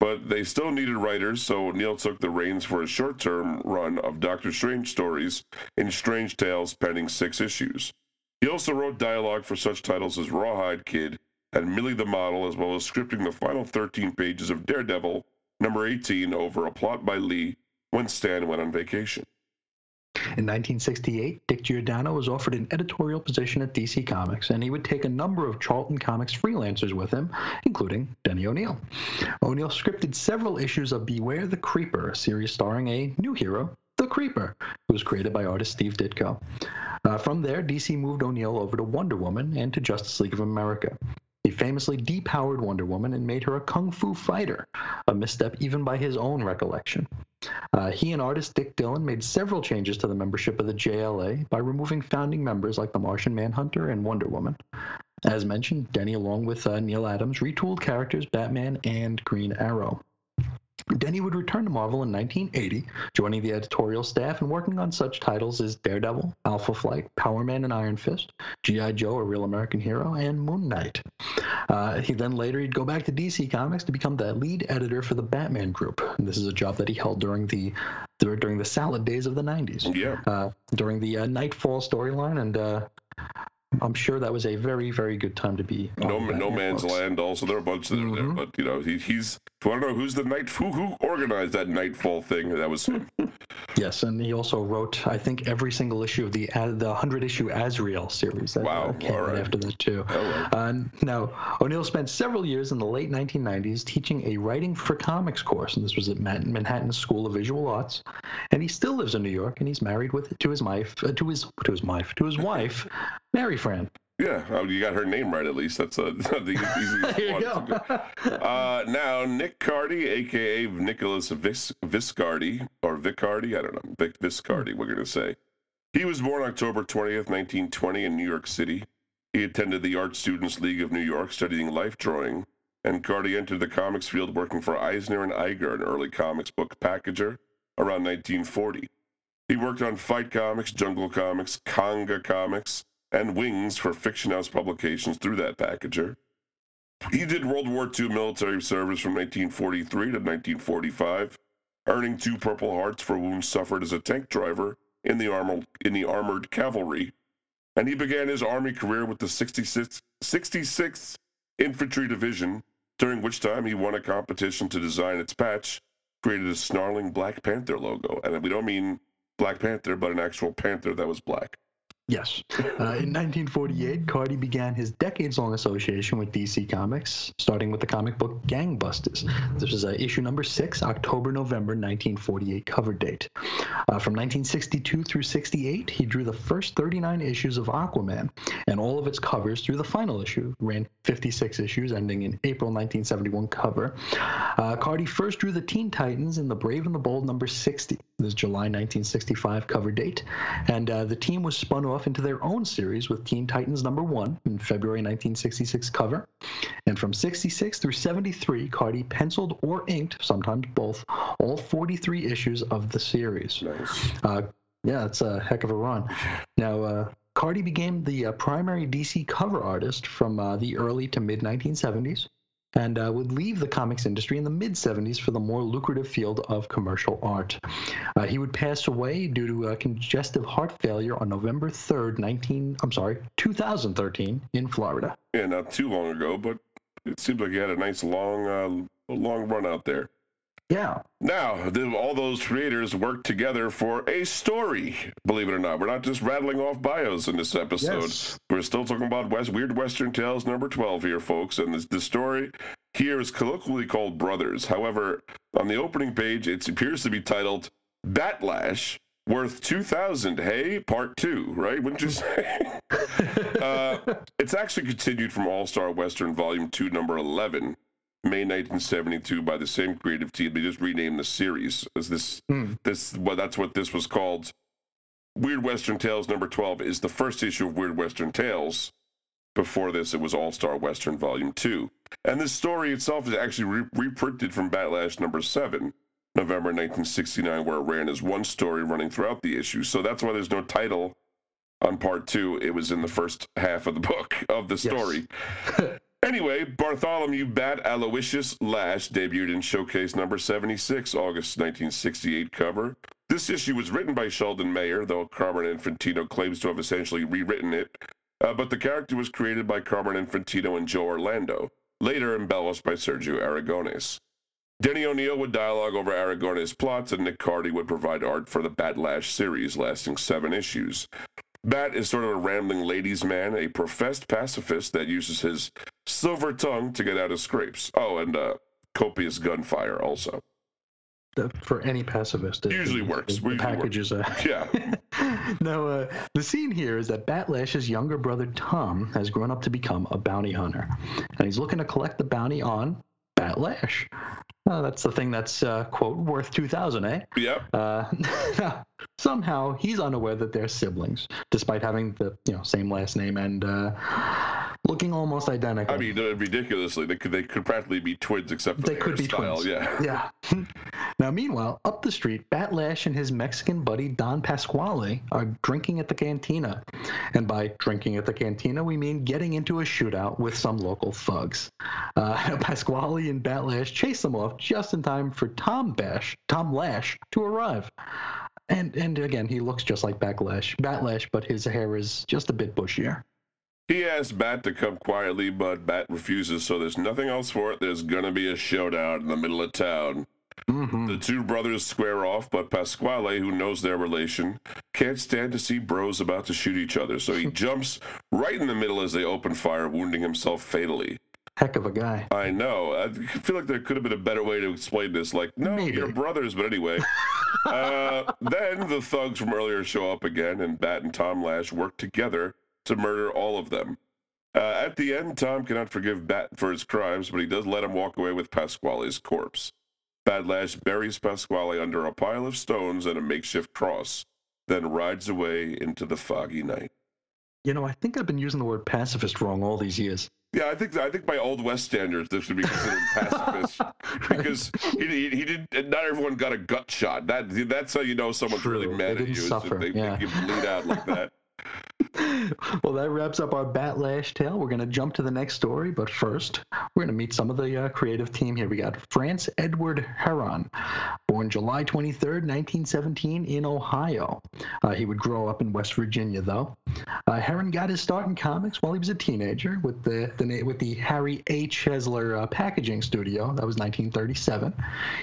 But they still needed writers, so Neil took the reins for a short term run of Doctor Strange stories in Strange Tales, pending six issues. He also wrote dialogue for such titles as Rawhide Kid and Millie the Model, as well as scripting the final 13 pages of Daredevil, number 18, over a plot by Lee when Stan went on vacation. In 1968, Dick Giordano was offered an editorial position at DC Comics, and he would take a number of Charlton Comics freelancers with him, including Denny O'Neil. O'Neil scripted several issues of Beware the Creeper, a series starring a new hero, the Creeper, who was created by artist Steve Ditko. Uh, from there, DC moved O'Neil over to Wonder Woman and to Justice League of America. He famously depowered Wonder Woman and made her a kung fu fighter, a misstep even by his own recollection. Uh, he and artist Dick Dillon made several changes to the membership of the JLA by removing founding members like the Martian Manhunter and Wonder Woman. As mentioned, Denny, along with uh, Neal Adams, retooled characters Batman and Green Arrow. Denny would return to Marvel in 1980, joining the editorial staff and working on such titles as Daredevil, Alpha Flight, Power Man and Iron Fist, G.I. Joe, A Real American Hero, and Moon Knight. Uh, he then later he'd go back to DC Comics to become the lead editor for the Batman Group. And this is a job that he held during the during the salad days of the 90s. Yeah. Uh, during the uh, Knightfall storyline, and uh, I'm sure that was a very, very good time to be. No, no man's books. land. Also, there are a bunch that are there, but you know, he, he's. If you want to know who's the night who who organized that Knightfall thing? That was him. Yes, and he also wrote, I think, every single issue of the uh, the hundred issue Azrael series that Wow, uh, came all out right. after that too. Oh, well. Uh, now, O'Neil spent several years in the late 1990s teaching a writing for comics course, and this was at Man- Manhattan School of Visual Arts. And he still lives in New York, and he's married with to his wife, uh, to his to his wife, to his wife, Mary Fran. Yeah, oh, you got her name right at least. That's uh, the easiest one. go. Uh, now, Nick Cardy, aka Nicholas Vis- Viscardi, or Vicardi, I don't know, Vic Viscardi, we're going to say. He was born October 20th, 1920, in New York City. He attended the Art Students League of New York studying life drawing, and Cardy entered the comics field working for Eisner and Iger, an early comics book packager, around 1940. He worked on Fight Comics, Jungle Comics, Conga Comics, and Wings for Fiction House Publications through that packager. He did World War II military service from 1943 to 1945, earning two Purple Hearts for wounds suffered as a tank driver in the armored, in the armored cavalry. And he began his army career with the 66th, 66th Infantry Division, during which time he won a competition to design its patch, created a snarling Black Panther logo. And we don't mean Black Panther, but an actual panther that was black. Yes. Uh, in 1948, Cardy began his decades long association with DC Comics, starting with the comic book Gangbusters. This was uh, issue number six, October November 1948 cover date. Uh, from 1962 through 68, he drew the first 39 issues of Aquaman and all of its covers through the final issue, ran 56 issues, ending in April 1971 cover. Uh, Cardy first drew the Teen Titans in The Brave and the Bold number 60. This July 1965 cover date. And uh, the team was spun off into their own series with Teen Titans number one in February 1966 cover. And from 66 through 73, Cardy penciled or inked, sometimes both, all 43 issues of the series. Nice. Uh, yeah, it's a heck of a run. Now, uh, Cardy became the uh, primary DC cover artist from uh, the early to mid 1970s and uh, would leave the comics industry in the mid 70s for the more lucrative field of commercial art. Uh, he would pass away due to uh, congestive heart failure on November 3rd, 19, I'm sorry, 2013 in Florida. Yeah, not too long ago, but it seems like he had a nice long, uh, long run out there. Yeah. Now, the, all those creators work together for a story. Believe it or not, we're not just rattling off bios in this episode. Yes. We're still talking about West, Weird Western Tales number 12 here, folks. And the story here is colloquially called Brothers. However, on the opening page, it appears to be titled Bat Lash, worth 2000 Hey, part two, right? Wouldn't you say? uh, it's actually continued from All Star Western Volume 2, number 11. May 1972 by the same creative team. They just renamed the series as this. Hmm. This well, that's what this was called. Weird Western Tales number 12 is the first issue of Weird Western Tales. Before this, it was All Star Western Volume 2. And this story itself is actually re- reprinted from Bat Lash number 7, November 1969, where it ran as one story running throughout the issue. So that's why there's no title on part two. It was in the first half of the book of the story. Anyway, Bartholomew Bat Aloysius Lash debuted in Showcase number 76, August 1968 cover. This issue was written by Sheldon Mayer, though Carmine Infantino claims to have essentially rewritten it. Uh, but the character was created by Carmine Infantino and Joe Orlando, later embellished by Sergio Aragonés. Denny O'Neil would dialogue over Aragonés' plots, and Nick Cardy would provide art for the Bat Lash series, lasting seven issues. Bat is sort of a rambling ladies' man, a professed pacifist that uses his silver tongue to get out of scrapes. Oh, and uh, copious gunfire also. For any pacifist, it Usually it- works. The Usually package is a. Yeah. now, uh, the scene here is that Bat Lash's younger brother Tom has grown up to become a bounty hunter, and he's looking to collect the bounty on Bat Lash. Uh, that's the thing that's uh, quote worth two thousand, eh? Yep. Uh, somehow he's unaware that they're siblings, despite having the you know same last name and uh, looking almost identical. I mean, ridiculously, they could they could practically be twins except for They the could be twins. Yeah. Yeah. now, meanwhile, up the street, Bat Lash and his Mexican buddy Don Pasquale are drinking at the cantina. And by drinking at the cantina, we mean getting into a shootout with some local thugs. Uh, Pasquale and Bat Lash chase them off just in time for Tom Bash, Tom Lash, to arrive. And and again, he looks just like Backlash, Bat Lash, but his hair is just a bit bushier. He asks Bat to come quietly, but Bat refuses, so there's nothing else for it. There's gonna be a showdown in the middle of town. hmm The two brothers square off, but Pasquale, who knows their relation, can't stand to see bros about to shoot each other, so he jumps right in the middle as they open fire, wounding himself fatally. Heck of a guy. I know. I feel like there could have been a better way to explain this. Like, no, Maybe. you're brothers, but anyway. uh, then the thugs from earlier show up again, and Bat and Tom Lash work together to murder all of them. Uh, at the end, Tom cannot forgive Bat for his crimes, but he does let him walk away with Pasquale's corpse. Bat Lash buries Pasquale under a pile of stones and a makeshift cross, then rides away into the foggy night. You know, I think I've been using the word pacifist wrong all these years. Yeah, I think I think by Old West standards, this would be considered pacifist because he, he, he did. Not everyone got a gut shot. That that's how you know someone's really mad at you. didn't is if suffer, they yeah. you bleed out like that. Well, that wraps up our Bat Lash tale. We're going to jump to the next story, but first, we're going to meet some of the uh, creative team here. We got France Edward Herron, born July 23rd, 1917, in Ohio. Uh, he would grow up in West Virginia, though. Uh, Herron got his start in comics while he was a teenager with the, the with the Harry H. Hesler uh, packaging studio. That was 1937.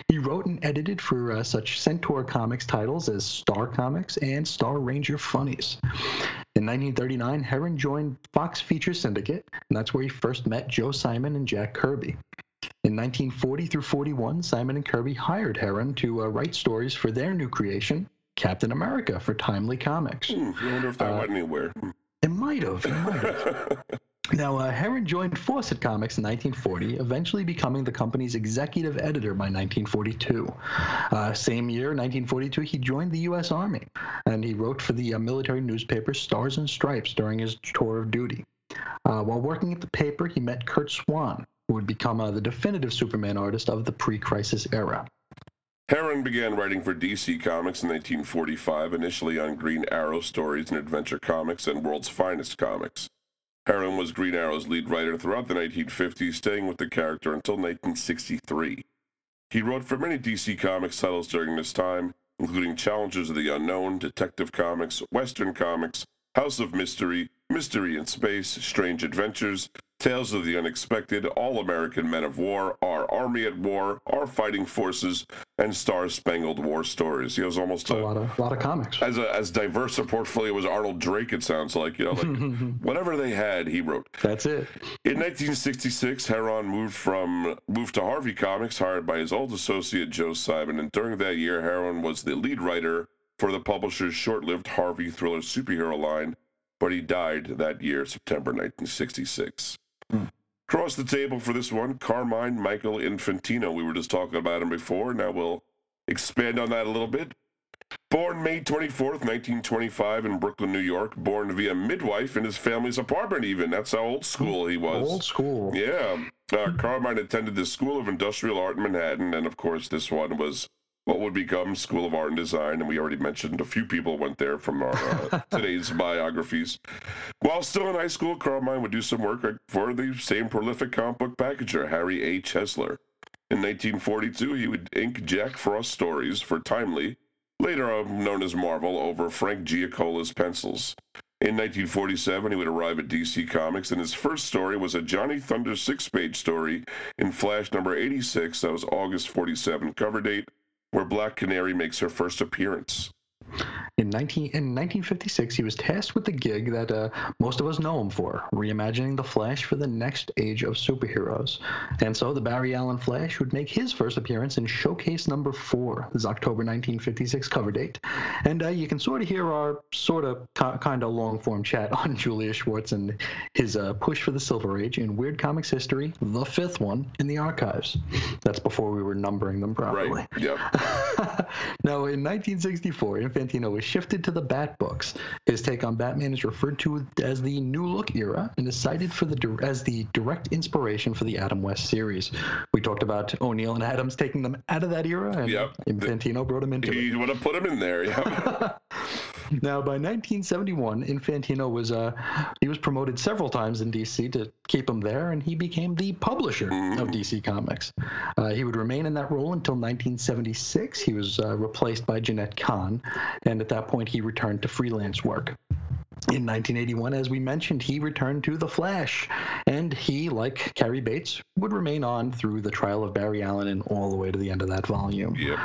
He wrote and edited for uh, such Centaur Comics titles as Star Comics and Star Ranger Funnies. In 1939, Herron joined Fox Feature Syndicate, and that's where he first met Joe Simon and Jack Kirby. In 1940 through 41, Simon and Kirby hired Herron to uh, write stories for their new creation, Captain America, for Timely Comics. Hmm, I wonder if that Uh, went anywhere. It might have. It might have. Now, uh, Herron joined Fawcett Comics in 1940, eventually becoming the company's executive editor by 1942. Uh, same year, 1942, he joined the U.S. Army, and he wrote for the uh, military newspaper Stars and Stripes during his tour of duty. Uh, while working at the paper, he met Curt Swan, who would become uh, the definitive Superman artist of the pre-crisis era. Herron began writing for DC Comics in 1945, initially on Green Arrow stories and Adventure Comics and World's Finest Comics. Herron was Green Arrow's lead writer throughout the 1950s, staying with the character until 1963. He wrote for many DC Comics titles during this time, including Challengers of the Unknown, Detective Comics, Western Comics, House of Mystery, Mystery in Space, Strange Adventures, Tales of the Unexpected, All American Men of War, Our Army at War, Our Fighting Forces, and Star Spangled War Stories. He has almost A a, lot of, lot of comics. as a, as diverse a portfolio as Arnold Drake. It sounds like you know, like whatever they had, he wrote. That's it. In 1966, Herron moved from moved to Harvey Comics, hired by his old associate Joe Simon, and during that year, Herron was the lead writer for the publisher's short-lived Harvey thriller superhero line, but he died that year, September 1966. Across the table for this one, Carmine Michael Infantino. We were just talking about him before. Now we'll expand on that a little bit. Born May 24th, 1925, in Brooklyn, New York. Born via midwife in his family's apartment, even. That's how old school he was. Old school. Yeah. Uh, Carmine attended the School of Industrial Art in Manhattan, and of course, this one was what would become School of Art and Design, and we already mentioned a few people went there from our uh, today's biographies. While still in high school, Carmine would do some work for the same prolific comic book packager, Harry H. Hessler. In 1942, he would ink Jack Frost stories for Timely, later known as Marvel, over Frank Giacoia's pencils. In 1947, he would arrive at DC Comics, and his first story was a Johnny Thunder six page story in Flash number 86. That was August 47 cover date, where Black Canary makes her first appearance. In, 19, in 1956, he was tasked with the gig that uh, most of us know him for, reimagining the Flash for the next age of superheroes. And so the Barry Allen Flash would make his first appearance in Showcase number four, this October 1956 cover date. And uh, you can sort of hear our sort of kind of long form chat on Julius Schwartz and his uh, push for the Silver Age in Weird Comics history, the fifth one in the archives. That's before we were numbering them properly. Right. Yep. now, in 1964, Infantino was shifted to the Bat books. His take on Batman is referred to as the New Look era and is cited for the as the direct inspiration for the Adam West series. We talked about O'Neil and Adams taking them out of that era, and Yep. Infantino brought them into it. He would have put him in there. Yep. Now, by 1971, Infantino was uh, he was promoted several times in DC to keep him there, and he became the publisher of DC Comics. Uh, he would remain in that role until 1976. He was uh, replaced by Jenette Kahn, and at that point, he returned to freelance work. In 1981, as we mentioned, he returned to The Flash, and he, like Cary Bates, would remain on through the trial of Barry Allen and all the way to the end of that volume. yep.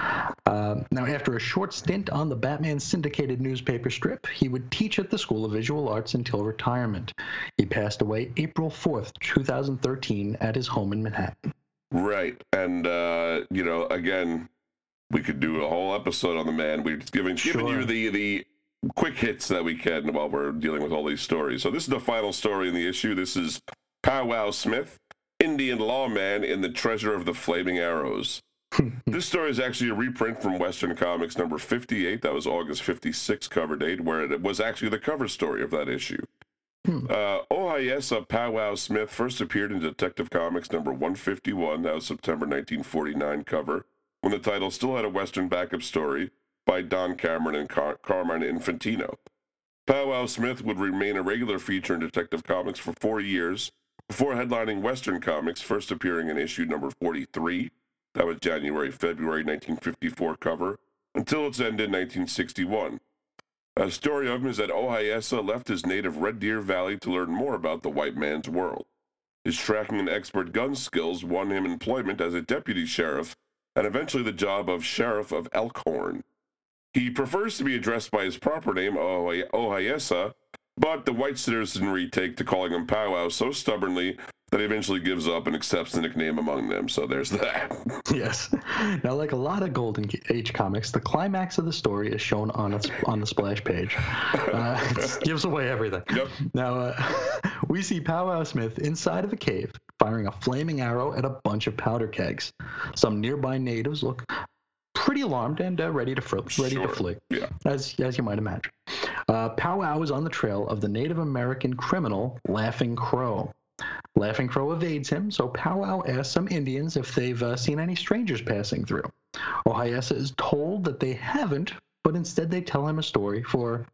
Uh, now, after a short stint on the Batman syndicated newspaper strip, he would teach at the School of Visual Arts until retirement. He passed away April 4th, 2013, at his home in Manhattan. Right. And, uh, you know, again, we could do a whole episode on the man. We're just giving, giving you the, the quick hits that we can while we're dealing with all these stories. So this is the final story in the issue. This is Powwow Smith, Indian lawman in the Treasure of the Flaming Arrows. this story is actually a reprint from Western Comics number 58. That was August 56 cover date, where it was actually the cover story of that issue. Uh, Ohiyesa Powwow Smith first appeared in Detective Comics number 151. That was September 1949 cover, when the title still had a Western backup story by Don Cameron and Car- Carmine Infantino. Powwow Smith would remain a regular feature in Detective Comics for four years before headlining Western Comics, first appearing in issue number 43. That was January February 1954 cover, until its end in 1961. A story of him is that Ohiyesa left his native Red Deer Valley to learn more about the white man's world. His tracking and expert gun skills won him employment as a deputy sheriff and eventually the job of sheriff of Elkhorn. He prefers to be addressed by his proper name, Ohay- Ohiyesa, but the white citizenry take to calling him Powwow so stubbornly that he eventually gives up and accepts the nickname among them. So there's that. Yes. Now, like a lot of Golden Age comics, the climax of the story is shown on its on the splash page. Uh, it gives away everything. Yep. Now, uh, we see Powwow Smith inside of a cave firing a flaming arrow at a bunch of powder kegs. Some nearby natives look pretty alarmed and uh, ready to fr- ready Sure. to flee, Yeah. as as you might imagine. Uh, Powwow is on the trail of the Native American criminal Laughing Crow. Laughing Crow evades him, so Powwow asks some Indians if they've uh, seen any strangers passing through. Ohiyesa is told that they haven't, but instead they tell him a story for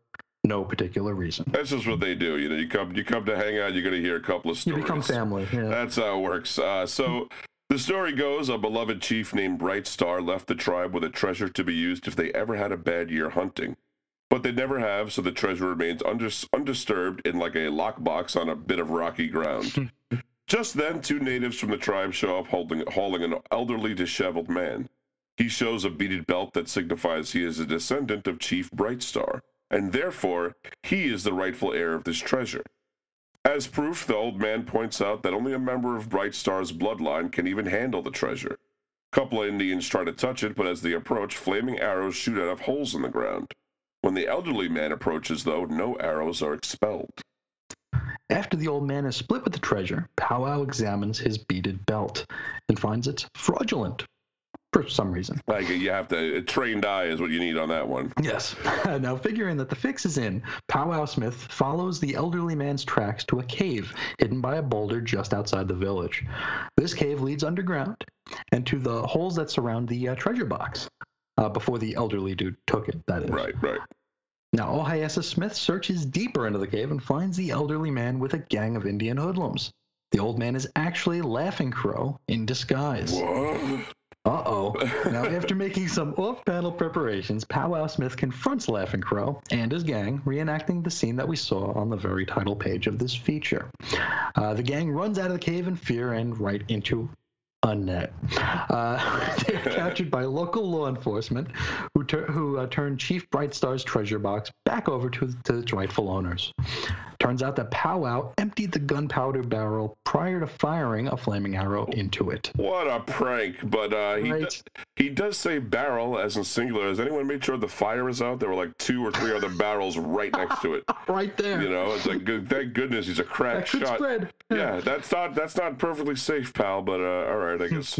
no particular reason. That's just what they do. You know, you come you come to hang out, you're gonna hear a couple of stories. You become family. Yeah. That's how it works. Uh, so the story goes: a beloved chief named Bright Star left the tribe with a treasure to be used if they ever had a bad year hunting. But they never have, so the treasure remains undis- undisturbed in like a lockbox on a bit of rocky ground. Just then, two natives from the tribe show up holding, hauling an elderly, disheveled man. He shows a beaded belt that signifies he is a descendant of Chief Brightstar, and therefore he is the rightful heir of this treasure. As proof, the old man points out that only a member of Bright Star's bloodline can even handle the treasure. A couple of Indians try to touch it, but as they approach, flaming arrows shoot out of holes in the ground. When the elderly man approaches, though, no arrows are expelled. After the old man is split with the treasure, Powwow examines his beaded belt and finds it's fraudulent for some reason. Like you have to, a trained eye is what you need on that one. Yes. now, figuring that the fix is in, Powwow Smith follows the elderly man's tracks to a cave hidden by a boulder just outside the village. This cave leads underground and to the holes that surround the uh, treasure box. Uh, before the elderly dude took it, that is. Right, right. Now, Ohiyesa Smith searches deeper into the cave and finds the elderly man with a gang of Indian hoodlums. The old man is actually Laughing Crow in disguise. What? Uh oh. now, after making some off panel preparations, Powwow Smith confronts Laughing Crow and his gang, reenacting the scene that we saw on the very title page of this feature. Uh, the gang runs out of the cave in fear and right into a net. Uh, they're captured by local law enforcement who, tur- who uh, turn Chief Brightstar's treasure box back over to, to its rightful owners. Turns out that Powwow emptied the gunpowder barrel prior to firing a flaming arrow into it. What a prank! But uh, he Right. does, he does say barrel as in singular. Has anyone made sure the fire is out? There were like two or three other barrels right next to it. Right there. You know, it's like good. Thank goodness he's a crack that could shot. spread. Yeah, that's not that's not perfectly safe, pal. But uh, all right, I guess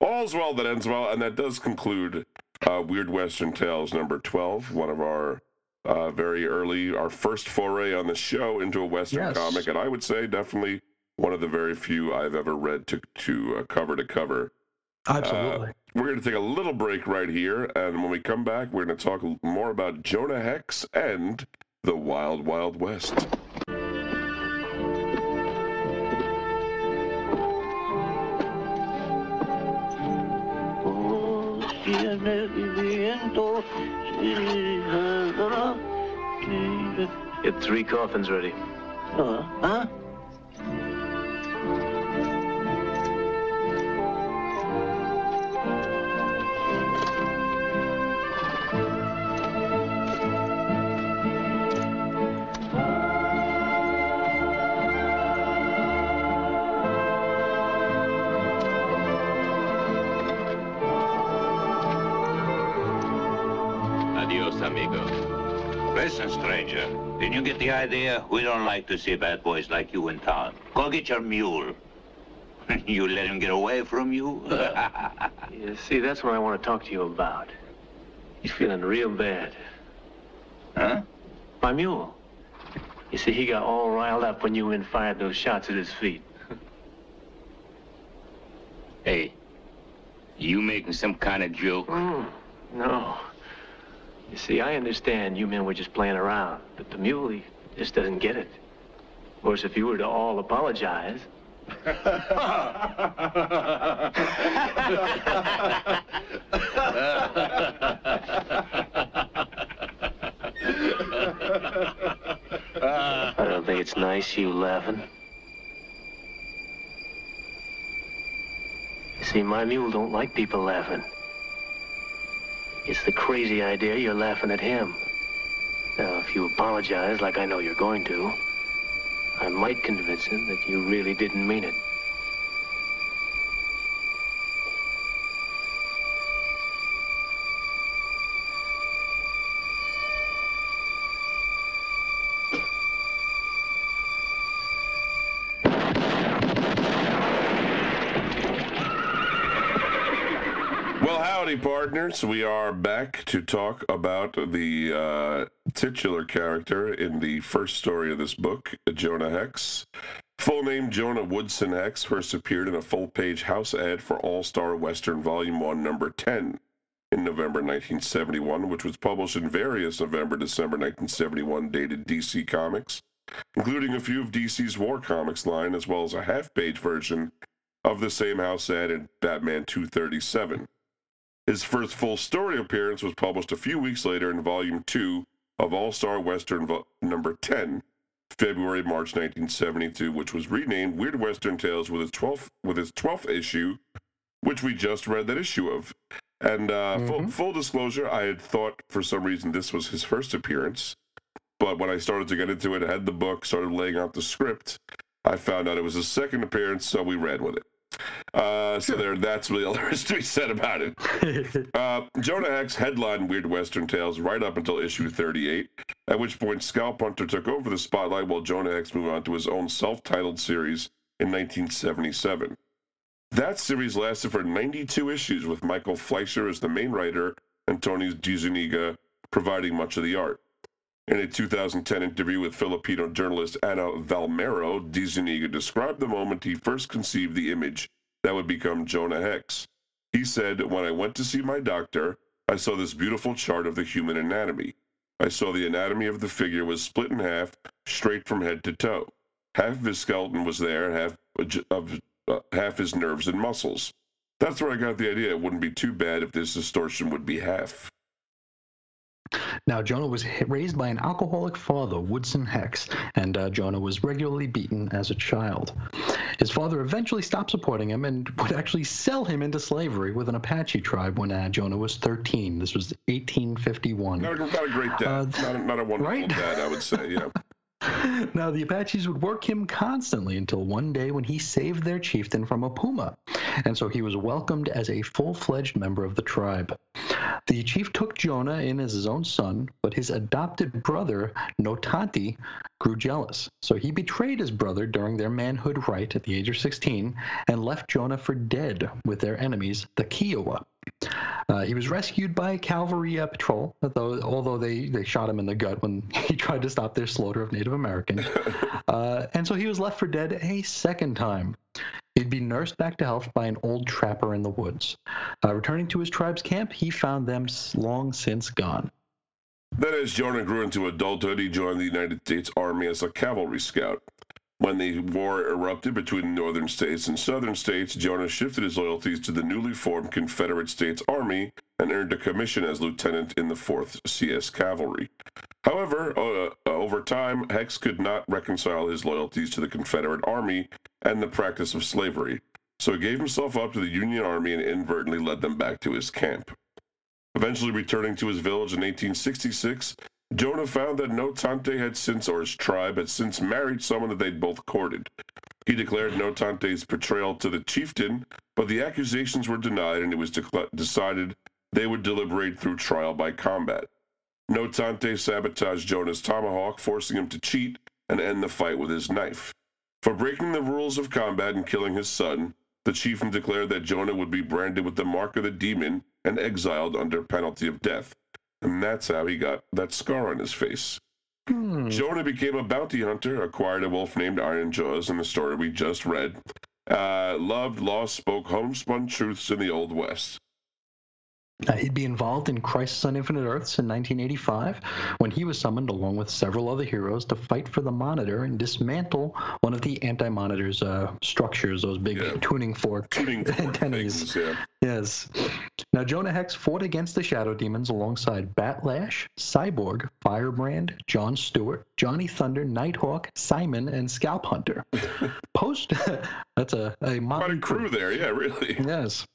all's well that ends well, and that does conclude uh, Weird Western Tales number twelve, one of our uh, very early, our first foray on the show into a Western Yes. comic, and I would say definitely one of the very few I've ever read to to uh, cover to cover. Absolutely. We're going to take a little break right here, and when we come back, we're going to talk more about Jonah Hex and the Wild Wild West. Tiene el viento. Get three coffins ready. Huh? Listen, stranger. Didn't you get the idea? We don't like to see bad boys like you in town. Go get your mule. you let him get away from you? You see, that's what I want to talk to you about. He's feeling real bad. huh? My mule. You see, he got all riled up when you and fired those shots at his feet. Hey, you making some kind of joke? Mm, no. You see, I understand you men were just playing around, but the mule, he just doesn't get it. Of course, if you were to all apologize. I don't think it's nice you laughing. You see, my mule don't like people laughing. It's the crazy idea you're laughing at him. Now, if you apologize like I know you're going to, I might convince him that you really didn't mean it. We are back to talk about the uh, titular character in the first story of this book, Jonah Hex. Full name Jonah Woodson Hex first appeared in a full page house ad for All Star Western Volume 1, Number 10 in November 1971, which was published in various November December 1971 dated DC comics, including a few of DC's War Comics line, as well as a half page version of the same house ad in Batman 237. His first full story appearance was published a few weeks later in Volume 2 of All Star Western Vo- Number 10, February March 1972, which was renamed Weird Western Tales with its 12th, with its 12th issue, which we just read that issue of. And uh, full, full disclosure, I had thought for some reason this was his first appearance, but when I started to get into it, I had the book, started laying out the script, I found out it was his second appearance, so we ran with it. Uh, so there, that's really all there is to be said about it. Uh, Jonah Hex headlined Weird Western Tales right up until issue 38, at which point Scalp Hunter took over the spotlight while Jonah Hex moved on to his own self titled series in 1977. That series lasted for 92 issues, with Michael Fleischer as the main writer and Tony DeZuniga providing much of the art. In a 2010 interview with Filipino journalist Ana Valmero, DeZuniga described the moment he first conceived the image that would become Jonah Hex. He said, When I went to see my doctor, I saw this beautiful chart of the human anatomy. I saw the anatomy of the figure was split in half, straight from head to toe. Half of his skeleton was there, half of uh, half his nerves and muscles. That's where I got the idea. It wouldn't be too bad if this distortion would be half. Now, Jonah was raised by an alcoholic father, Woodson Hex, and uh, Jonah was regularly beaten as a child. His father eventually stopped supporting him and would actually sell him into slavery with an Apache tribe when uh, Jonah was 13. This was 1851. Not a, not a great dad. Uh, not, a, not a wonderful right? dad, I would say. Yeah. Now, the Apaches would work him constantly until one day when he saved their chieftain from a puma. And so he was welcomed as a full fledged member of the tribe. The chief took Jonah in as his own son, but his adopted brother, Notanti, grew jealous. So he betrayed his brother during their manhood rite at the age of 16 and left Jonah for dead with their enemies, the Kiowa. Uh, he was rescued by a cavalry uh, patrol, although, although they, they shot him in the gut when he tried to stop their slaughter of Native Americans. Uh, and so he was left for dead a second time. He'd be nursed back to health by an old trapper in the woods. Uh, returning to his tribe's camp, he found them long since gone. Then, as Jonah grew into adulthood, he joined the United States Army as a cavalry scout. When the war erupted between the northern states and southern states, Jonah shifted his loyalties to the newly formed Confederate States Army and earned a commission as lieutenant in the 4th CS Cavalry. However, uh, over time, Hex could not reconcile his loyalties to the Confederate Army and the practice of slavery, so he gave himself up to the Union Army and inadvertently led them back to his camp. Eventually returning to his village in 1866, Jonah found that Noh-Tante had since, or his tribe, had since married someone that they'd both courted. He declared Noh-Tante's betrayal to the chieftain, but the accusations were denied and it was decided they would deliberate through trial by combat. Noh-Tante sabotaged Jonah's tomahawk, forcing him to cheat and end the fight with his knife. For breaking the rules of combat and killing his son, the chieftain declared that Jonah would be branded with the mark of the demon and exiled under penalty of death. And that's how he got that scar on his face. Hmm. Jonah became a bounty hunter, acquired a wolf named Iron Jaws in the story we just read. Uh, loved, lost, spoke homespun truths in the Old West. Uh, he'd be involved in Crisis on Infinite Earths in 1985 when he was summoned along with several other heroes to fight for the Monitor and dismantle one of the Anti Monitor's uh, structures, those big Yeah. tuning fork Tuning antennas. things, yeah. Yes. Now, Jonah Hex fought against the Shadow Demons alongside Bat Lash, Cyborg, Firebrand, John Stewart, Johnny Thunder, Nighthawk, Simon, and Scalphunter. Post. that's a, a motley crew there, yeah, really. Yes.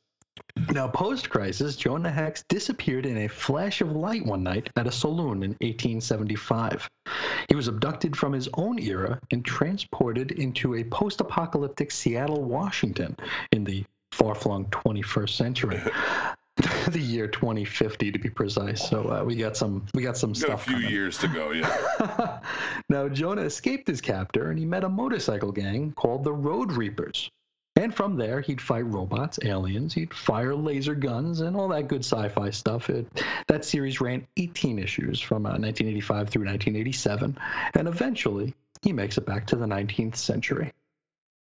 Now, post crisis, Jonah Hex disappeared in a flash of light one night at a saloon in 1875. He was abducted from his own era and transported into a post apocalyptic Seattle, Washington in the far flung 21st century. the year 2050 to be precise so uh, we got some we got some Got a few coming. years to go, yeah. now, Jonah escaped his captor and he met a motorcycle gang called the Road Reapers. And from there, he'd fight robots, aliens, he'd fire laser guns, and all that good sci fi stuff. It, that series ran 18 issues from uh, 1985 through 1987, and eventually, he makes it back to the 19th century.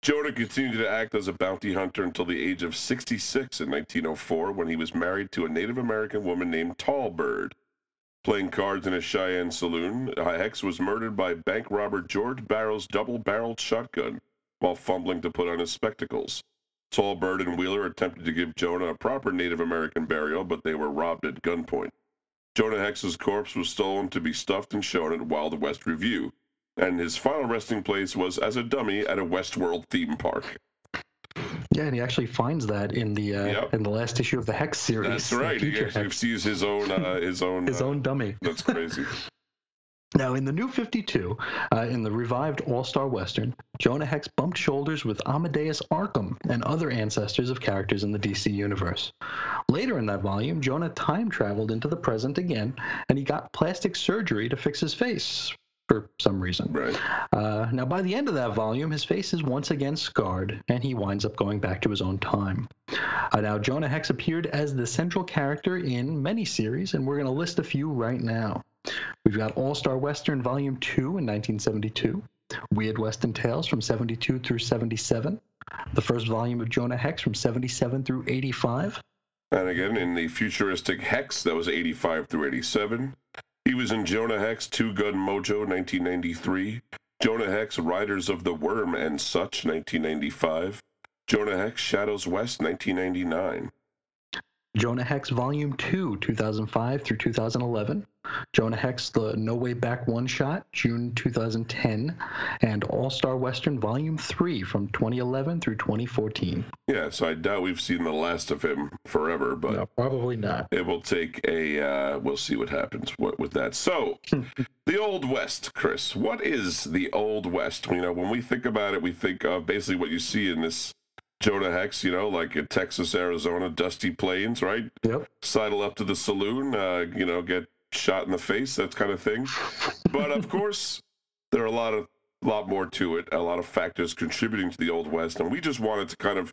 Jordan continued to act as a bounty hunter until the age of 66 in 1904 when he was married to a Native American woman named Tall Bird. Playing cards in a Cheyenne saloon, Hex was murdered by bank robber George Barrow's double barreled shotgun while fumbling to put on his spectacles. Tall Bird and Wheeler attempted to give Jonah a proper Native American burial, but they were robbed at gunpoint. Jonah Hex's corpse was stolen to be stuffed and shown at Wild West Review, and his final resting place was as a dummy at a Westworld theme park. Yeah, and he actually finds that in the uh, Yep. in the last issue of the Hex series. That's right. He actually sees his own, uh, his own, his uh, own dummy. That's crazy. Now, in the new 52, uh, in the revived All Star Western, Jonah Hex bumped shoulders with Amadeus Arkham and other ancestors of characters in the DC universe. Later in that volume, Jonah time traveled into the present again, and he got plastic surgery to fix his face for some reason. Right. Uh, now, by the end of that volume, his face is once again scarred, and he winds up going back to his own time. Uh, now, Jonah Hex appeared as the central character in many series, and we're going to list a few right now. We've got All Star Western Volume 2 in 1972, Weird Western Tales from 72 through 77, the first volume of Jonah Hex from 77 through 85, And again, in the futuristic Hex, that was 85 through 87. He was in Jonah Hex, Two Gun Mojo, 1993. Jonah Hex, Riders of the Worm and Such, 1995. Jonah Hex, Shadows West, 1999. Jonah Hex Volume 2, 2005 through 2011. Jonah Hex, The No Way Back One Shot, June 2010. And All Star Western Volume 3 from 2011 through 2014. Yeah, so I doubt we've seen the last of him forever, but No, probably not. it will take a. Uh, we'll see what happens with that. So, the Old West, Chris. What is the Old West? You know, when we think about it, we think of basically what you see in this Jonah Hex. You know, like in Texas, Arizona, dusty plains, right? Yep. Sidle up to the saloon, uh, you know, get shot in the face, that kind of thing. But of course, there are a lot of lot more to it, a lot of factors contributing to the Old West, and we just wanted to kind of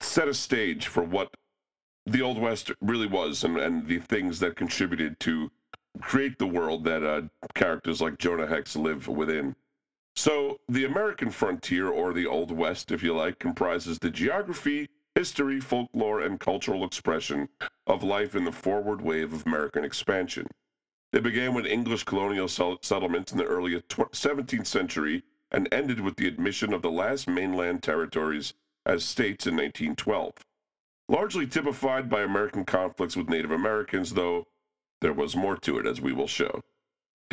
set a stage for what the Old West really was and, and the things that contributed to create the world that uh, characters like Jonah Hex live within. So, the American frontier, or the Old West, if you like, comprises the geography, history, folklore, and cultural expression of life in the forward wave of American expansion. It began with English colonial settlements in the early 17th century and ended with the admission of the last mainland territories as states in 1912. Largely typified by American conflicts with Native Americans, though there was more to it, as we will show.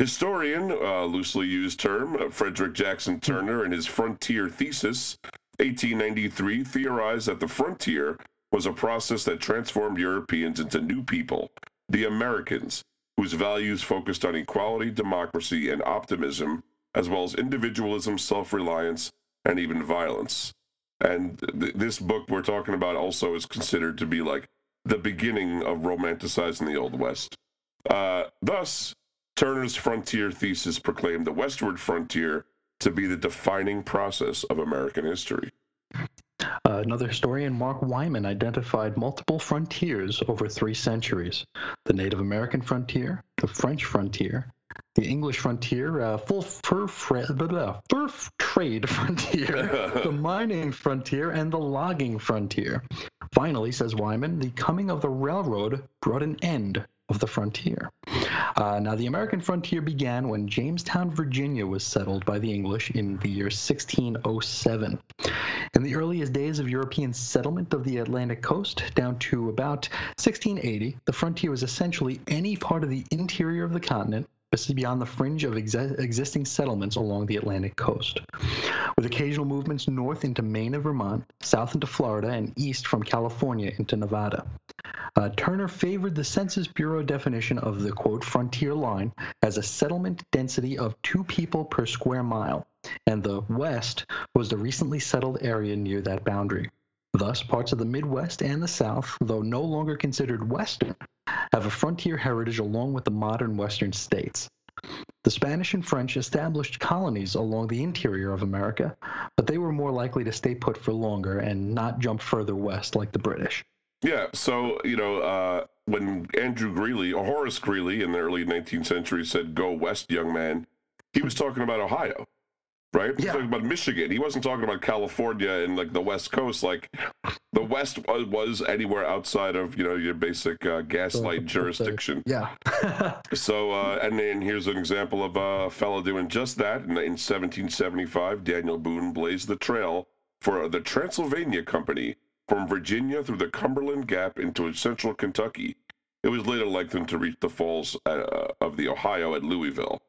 Historian, uh, loosely used term, uh, Frederick Jackson Turner, in his Frontier Thesis, 1893, theorized that the frontier was a process that transformed Europeans into new people, the Americans, whose values focused on equality, democracy, and optimism, as well as individualism, self reliance, and even violence. And th- this book we're talking about also is considered to be like the beginning of romanticizing the Old West. Uh, thus, Turner's frontier thesis proclaimed the westward frontier to be the defining process of American history. Uh, another historian, Mark Wyman, identified multiple frontiers over three centuries the Native American frontier, the French frontier, the English frontier, uh, full fur, fra- blah, blah, fur trade frontier, the mining frontier, and the logging frontier. Finally, says Wyman, the coming of the railroad brought an end of the frontier. Uh, now, the American frontier began when Jamestown, Virginia was settled by the English in the year 1607. In the earliest days of European settlement of the Atlantic coast, down to about 1680, the frontier was essentially any part of the interior of the continent beyond the fringe of ex- existing settlements along the Atlantic coast, with occasional movements north into Maine and Vermont, south into Florida, and east from California into Nevada. Uh, Turner favored the Census Bureau definition of the quote frontier line as a settlement density of two people per square mile, and the West was the recently settled area near that boundary. Thus, parts of the Midwest and the South, though no longer considered Western, have a frontier heritage along with the modern Western states. The Spanish and French established colonies along the interior of America, but they were more likely to stay put for longer and not jump further west like the British. Yeah, so you know, uh, when Andrew Greeley or Horace Greeley in the early 19th century said "Go west, young man," he was talking about Ohio, right? Yeah. talking about Michigan. He wasn't talking about California and like the West Coast. Like the West was, was anywhere outside of you know your basic uh, gaslight jurisdiction. Yeah. So, uh, and then here's an example of a fellow doing just that. In, in 1775, Daniel Boone blazed the trail for the Transylvania Company from Virginia through the Cumberland Gap into central Kentucky. It was later lengthened to reach the falls uh, of the Ohio at Louisville.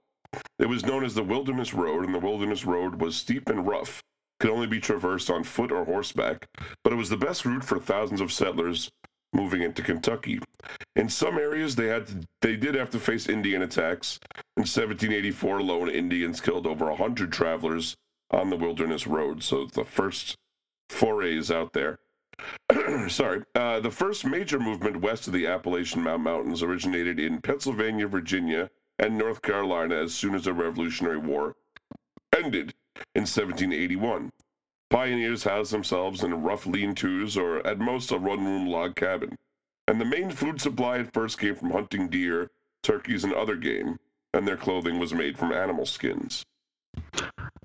It was known as the Wilderness Road, and the Wilderness Road was steep and rough, could only be traversed on foot or horseback, but it was the best route for thousands of settlers moving into Kentucky. In some areas, they had to, they did have to face Indian attacks. In 1784 alone, Indians killed over 100 travelers on the Wilderness Road. So the first forays out there. Sorry. Uh, the first major movement west of the Appalachian Mount Mountains originated in Pennsylvania, Virginia, and North Carolina as soon as the Revolutionary War ended in 1781. Pioneers housed themselves in rough lean tos or at most a one room log cabin. And the main food supply at first came from hunting deer, turkeys, and other game, and their clothing was made from animal skins.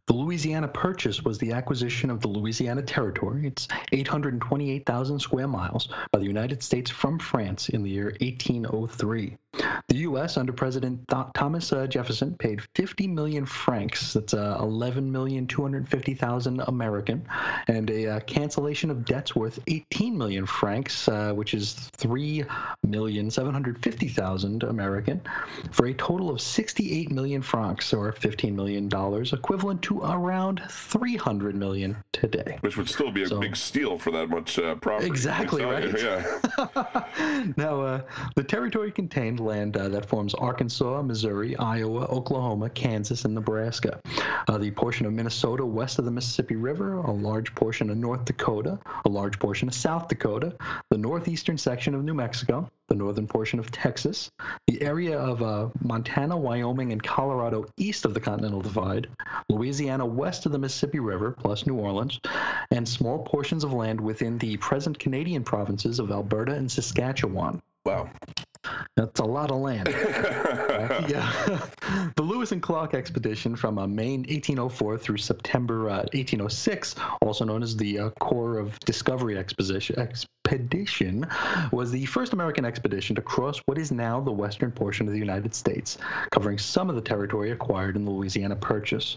The Louisiana Purchase was the acquisition of the Louisiana Territory. It's 828,000 square miles by the United States from France in the year 1803. The U.S. under President Th- Thomas uh, Jefferson paid 50 million francs. That's uh, 11 million 250,000 American, and a uh, cancellation of debts worth 18 million francs, uh, which is 3 million 750,000 American, for a total of 68 million francs or 15 million dollars, equivalent to around 300 million today. Which would still be a So- big steal for that much uh, property. Exactly right. Yeah. now, uh, the territory contained land uh, that forms Arkansas, Missouri, Iowa, Oklahoma, Kansas, and Nebraska. Uh, the portion of Minnesota west of the Mississippi River, a large portion of North Dakota, a large portion of South Dakota, the northeastern section of New Mexico, the northern portion of Texas, the area of uh, Montana, Wyoming, and Colorado east of the Continental Divide, Louisiana west of the Mississippi River, plus New Orleans, and small portions of land within the present Canadian provinces of Alberta and Saskatchewan. Wow. That's a lot of land. yeah. the Lewis and Clark expedition from uh, May 1804 through September uh, 1806, also known as the uh, Corps of Discovery Exposition, Expedition, was the first American expedition to cross what is now the western portion of the United States, covering some of the territory acquired in the Louisiana Purchase.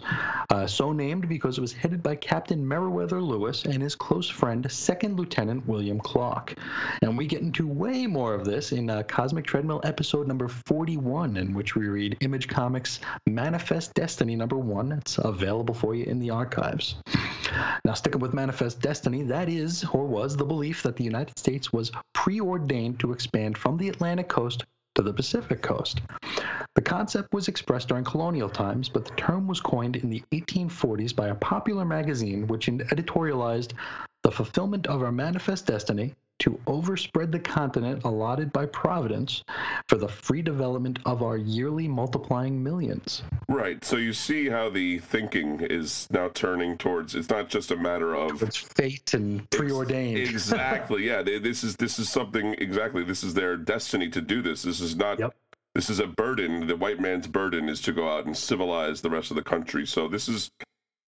Uh, so named because it was headed by Captain Meriwether Lewis and his close friend, Second Lieutenant William Clark. And we get into way more of this in uh, Treadmill episode number 41, in which we read Image Comics Manifest Destiny number one. It's available for you in the archives. Now, sticking with Manifest Destiny, that is, or was, the belief that the United States was preordained to expand from the Atlantic coast to the Pacific coast. The concept was expressed during colonial times, but the term was coined in the 1840s by a popular magazine which editorialized the fulfillment of our manifest destiny to overspread the continent allotted by Providence for the free development of our yearly multiplying millions. Right. So you see how the thinking is now turning towards. It's not just a matter of It's fate and preordained. exactly. Yeah. They, this is this is something exactly. This is their destiny to do this. This is not. Yep. This is a burden. The white man's burden is to go out and civilize the rest of the country. So this is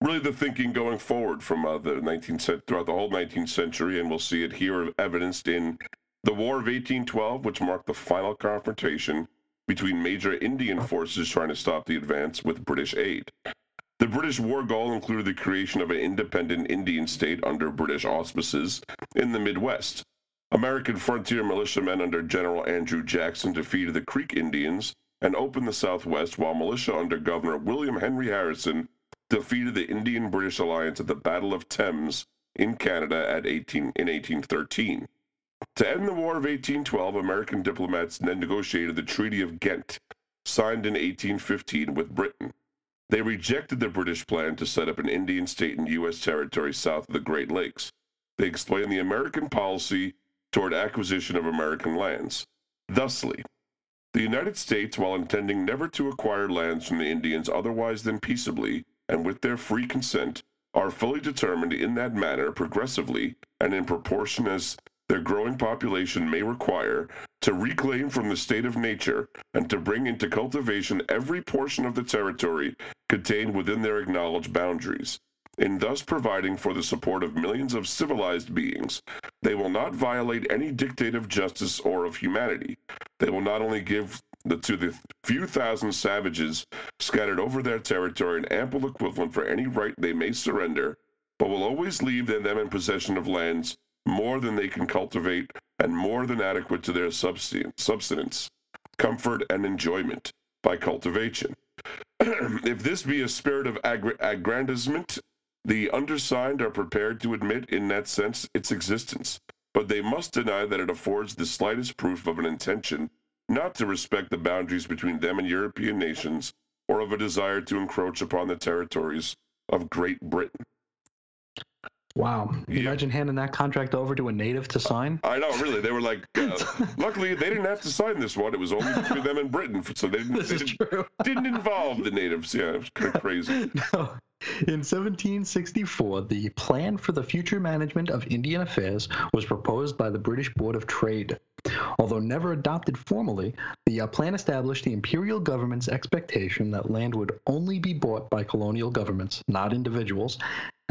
really the thinking going forward from uh, the 19th cent- throughout the whole 19th century, and we'll see it here evidenced in the War of 1812, which marked the final confrontation between major Indian forces trying to stop the advance with British aid. The British war goal included the creation of an independent Indian state under British auspices in the Midwest. American frontier militiamen under General Andrew Jackson defeated the Creek Indians and opened the Southwest, while militia under Governor William Henry Harrison defeated the Indian British alliance at the Battle of Thames in Canada at 18, in 1813. To end the War of 1812, American diplomats then negotiated the Treaty of Ghent, signed in 1815 with Britain. They rejected the British plan to set up an Indian state in U.S. territory south of the Great Lakes. They explained the American policy toward acquisition of American lands. Thusly, the United States, while intending never to acquire lands from the Indians otherwise than peaceably and with their free consent, are fully determined in that manner progressively and in proportion as their growing population may require, to reclaim from the state of nature and to bring into cultivation every portion of the territory contained within their acknowledged boundaries. In thus providing for the support of millions of civilized beings, they will not violate any dictate of justice or of humanity. They will not only give the, to the few thousand savages scattered over their territory an ample equivalent for any right they may surrender, but will always leave them in possession of lands more than they can cultivate and more than adequate to their subsistence, comfort, and enjoyment by cultivation. if this be a spirit of aggra- aggrandizement, the undersigned are prepared to admit in that sense its existence, but they must deny that it affords the slightest proof of an intention not to respect the boundaries between them and European nations or of a desire to encroach upon the territories of Great Britain. Wow. Yeah. Imagine handing that contract over to a native to sign. I know, really. They were like, uh, luckily they didn't have to sign this one. It was only between them and Britain, so they didn't, This they is didn't, true. didn't involve the natives. Yeah, it was kind of crazy. No. In 1764, the plan for the future management of Indian affairs was proposed by the British Board of Trade. Although never adopted formally, the uh, plan established the imperial government's expectation that land would only be bought by colonial governments, not individuals,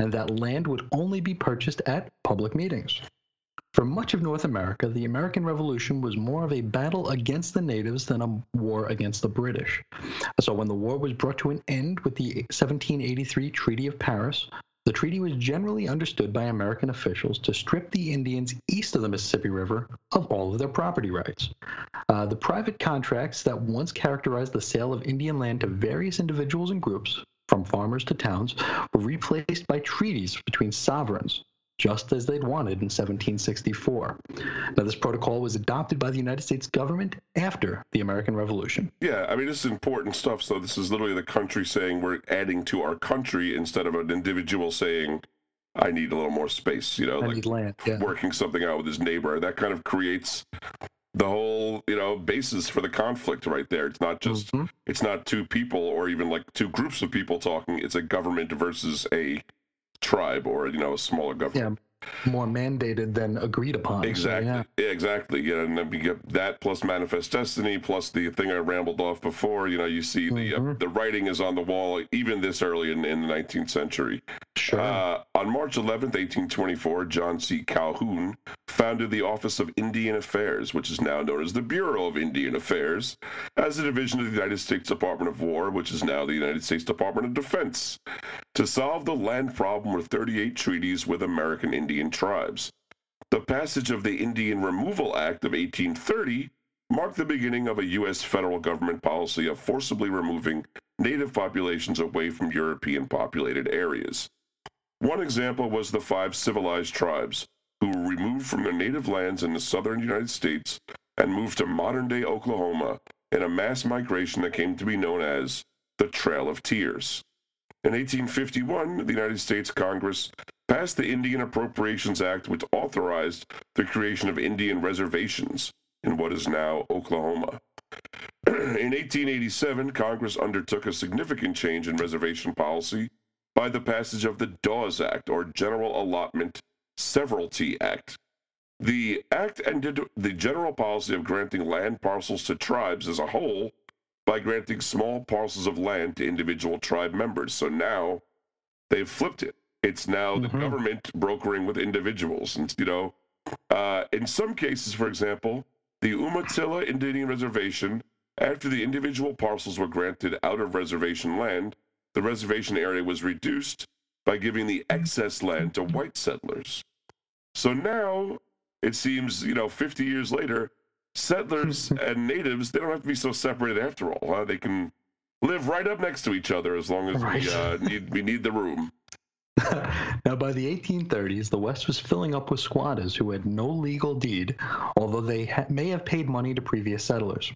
and that land would only be purchased at public meetings. For much of North America, the American Revolution was more of a battle against the natives than a war against the British. So, when the war was brought to an end with the 1783 Treaty of Paris, the treaty was generally understood by American officials to strip the Indians east of the Mississippi River of all of their property rights. Uh, the private contracts that once characterized the sale of Indian land to various individuals and groups, from farmers to towns, were replaced by treaties between sovereigns, just as they'd wanted in 1764. Now, this protocol was adopted by the United States government after the American Revolution. Yeah, I mean, this is important stuff. So this is literally the country saying we're adding to our country instead of an individual saying, I need a little more space, you know, I like land. Yeah. working something out with his neighbor. That kind of creates the whole, you know, basis for the conflict right there. It's not just, Mhm. it's not two people or even like two groups of people talking. It's a government versus a tribe or, you know, a smaller government. More mandated than agreed upon. Exactly. yeah. yeah. exactly. Yeah, and then we get that plus Manifest Destiny plus the thing I rambled off before. You know, you see the uh, Mhm. the writing is on the wall even this early in, in the 19th century. Sure. Uh, on March 11th, 1824, John C. Calhoun founded the Office of Indian Affairs, which is now known as the Bureau of Indian Affairs, as a division of the United States Department of War, which is now the United States Department of Defense, to solve the land problem with 38 treaties with American Indian tribes. The passage of the Indian Removal Act of 1830 marked the beginning of a U.S. federal government policy of forcibly removing native populations away from European populated areas. One example was the five civilized tribes who were removed from their native lands in the southern United States and moved to modern day Oklahoma in a mass migration that came to be known as the Trail of Tears. In 1851, the United States Congress passed the Indian Appropriations Act, which authorized the creation of Indian reservations in what is now Oklahoma. in 1887, Congress undertook a significant change in reservation policy by the passage of the Dawes Act, or General Allotment Severalty Act. The act ended the general policy of granting land parcels to tribes as a whole by granting small parcels of land to individual tribe members. So now they've flipped it. It's now the Mhm. government brokering with individuals. And, you know, uh, in some cases, for example, the Umatilla Indian Reservation, after the individual parcels were granted out of reservation land, the reservation area was reduced by giving the excess land to white settlers. So now it seems, you know, 50 years later, settlers and natives, they don't have to be so separated after all. Huh? They can live right up next to each other as long as Right. we, uh, need, we need the room. now, by the 1830s, the West was filling up with squatters who had no legal deed, although they ha- may have paid money to previous settlers.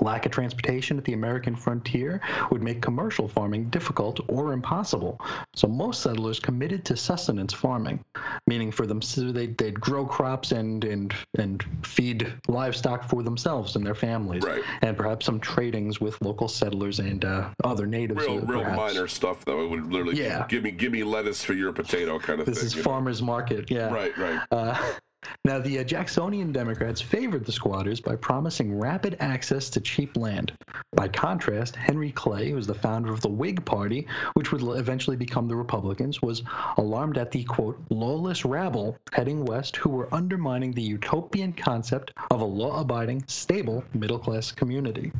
Lack of transportation at the American frontier would make commercial farming difficult or impossible, so most settlers committed to sustenance farming, meaning for them so they'd, they'd grow crops and, and, and feed livestock for themselves and their families, Right. and perhaps some tradings with local settlers and uh, other natives. Real, uh, real minor stuff, though. It would literally Yeah. give me give me lettuce for your potato kind of This thing. This is you know? farmers market, yeah. Right, right. Uh, now, the uh, Jacksonian Democrats favored the squatters by promising rapid access to cheap land. By contrast, Henry Clay, who was the founder of the Whig Party, which would eventually become the Republicans, was alarmed at the, quote, lawless rabble heading west who were undermining the utopian concept of a law abiding, stable middle class community.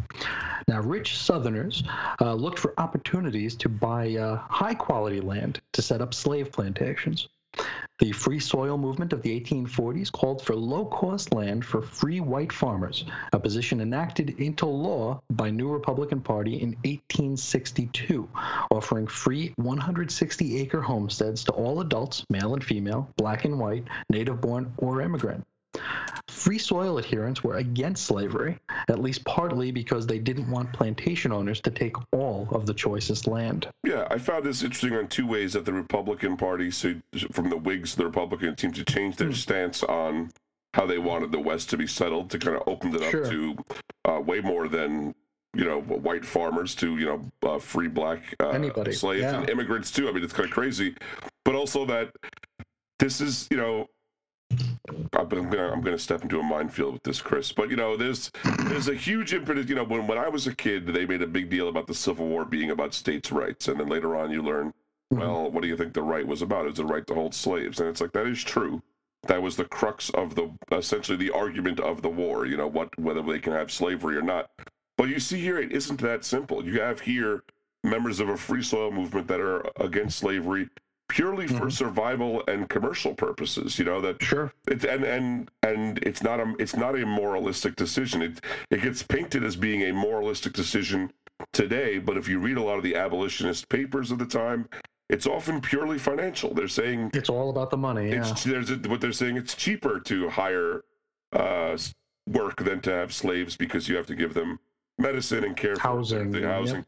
Now, rich Southerners uh, looked for opportunities to buy uh, high quality land to set up slave plantations. The free soil movement of the 1840s called for low cost land for free white farmers, a position enacted into law by New Republican Party in 1862, offering free 160 acre homesteads to all adults, male and female, black and white, native born, or immigrant. Free soil adherents were against slavery, at least partly because they didn't want plantation owners to take all of the choicest land. Yeah, I found this interesting on two ways that the Republican Party, so from the Whigs the Republicans, seemed to change their stance on how they wanted the West to be settled to kind of opened it up Sure. to uh, way more than you know white farmers to you know uh, free black uh, slaves yeah. and immigrants too. I mean, it's kind of crazy, but also that this is you know. I'm gonna I'm gonna step into a minefield with this, Chris. But you know, there's there's a huge impetus. You know, when when I was a kid, they made a big deal about the Civil War being about states' rights, and then later on, you learn Mhm. well, what do you think the right was about? It's the right to hold slaves. And it's like, that is true. That was the crux of the, essentially the argument of the war, you know, what, whether they can have slavery or not. But you see here, it isn't that simple. You have here members of a free soil movement that are against slavery purely for Mhm. survival and commercial purposes, you know, that Sure. it's and and and it's not a it's not a moralistic decision. It it gets painted as being a moralistic decision today, but if you read a lot of the abolitionist papers of the time, it's often purely financial. They're saying It's all about the money. Yeah. it's there's a, what they're saying it's cheaper to hire uh, work than to have slaves because you have to give them medicine and care Housing, for housing.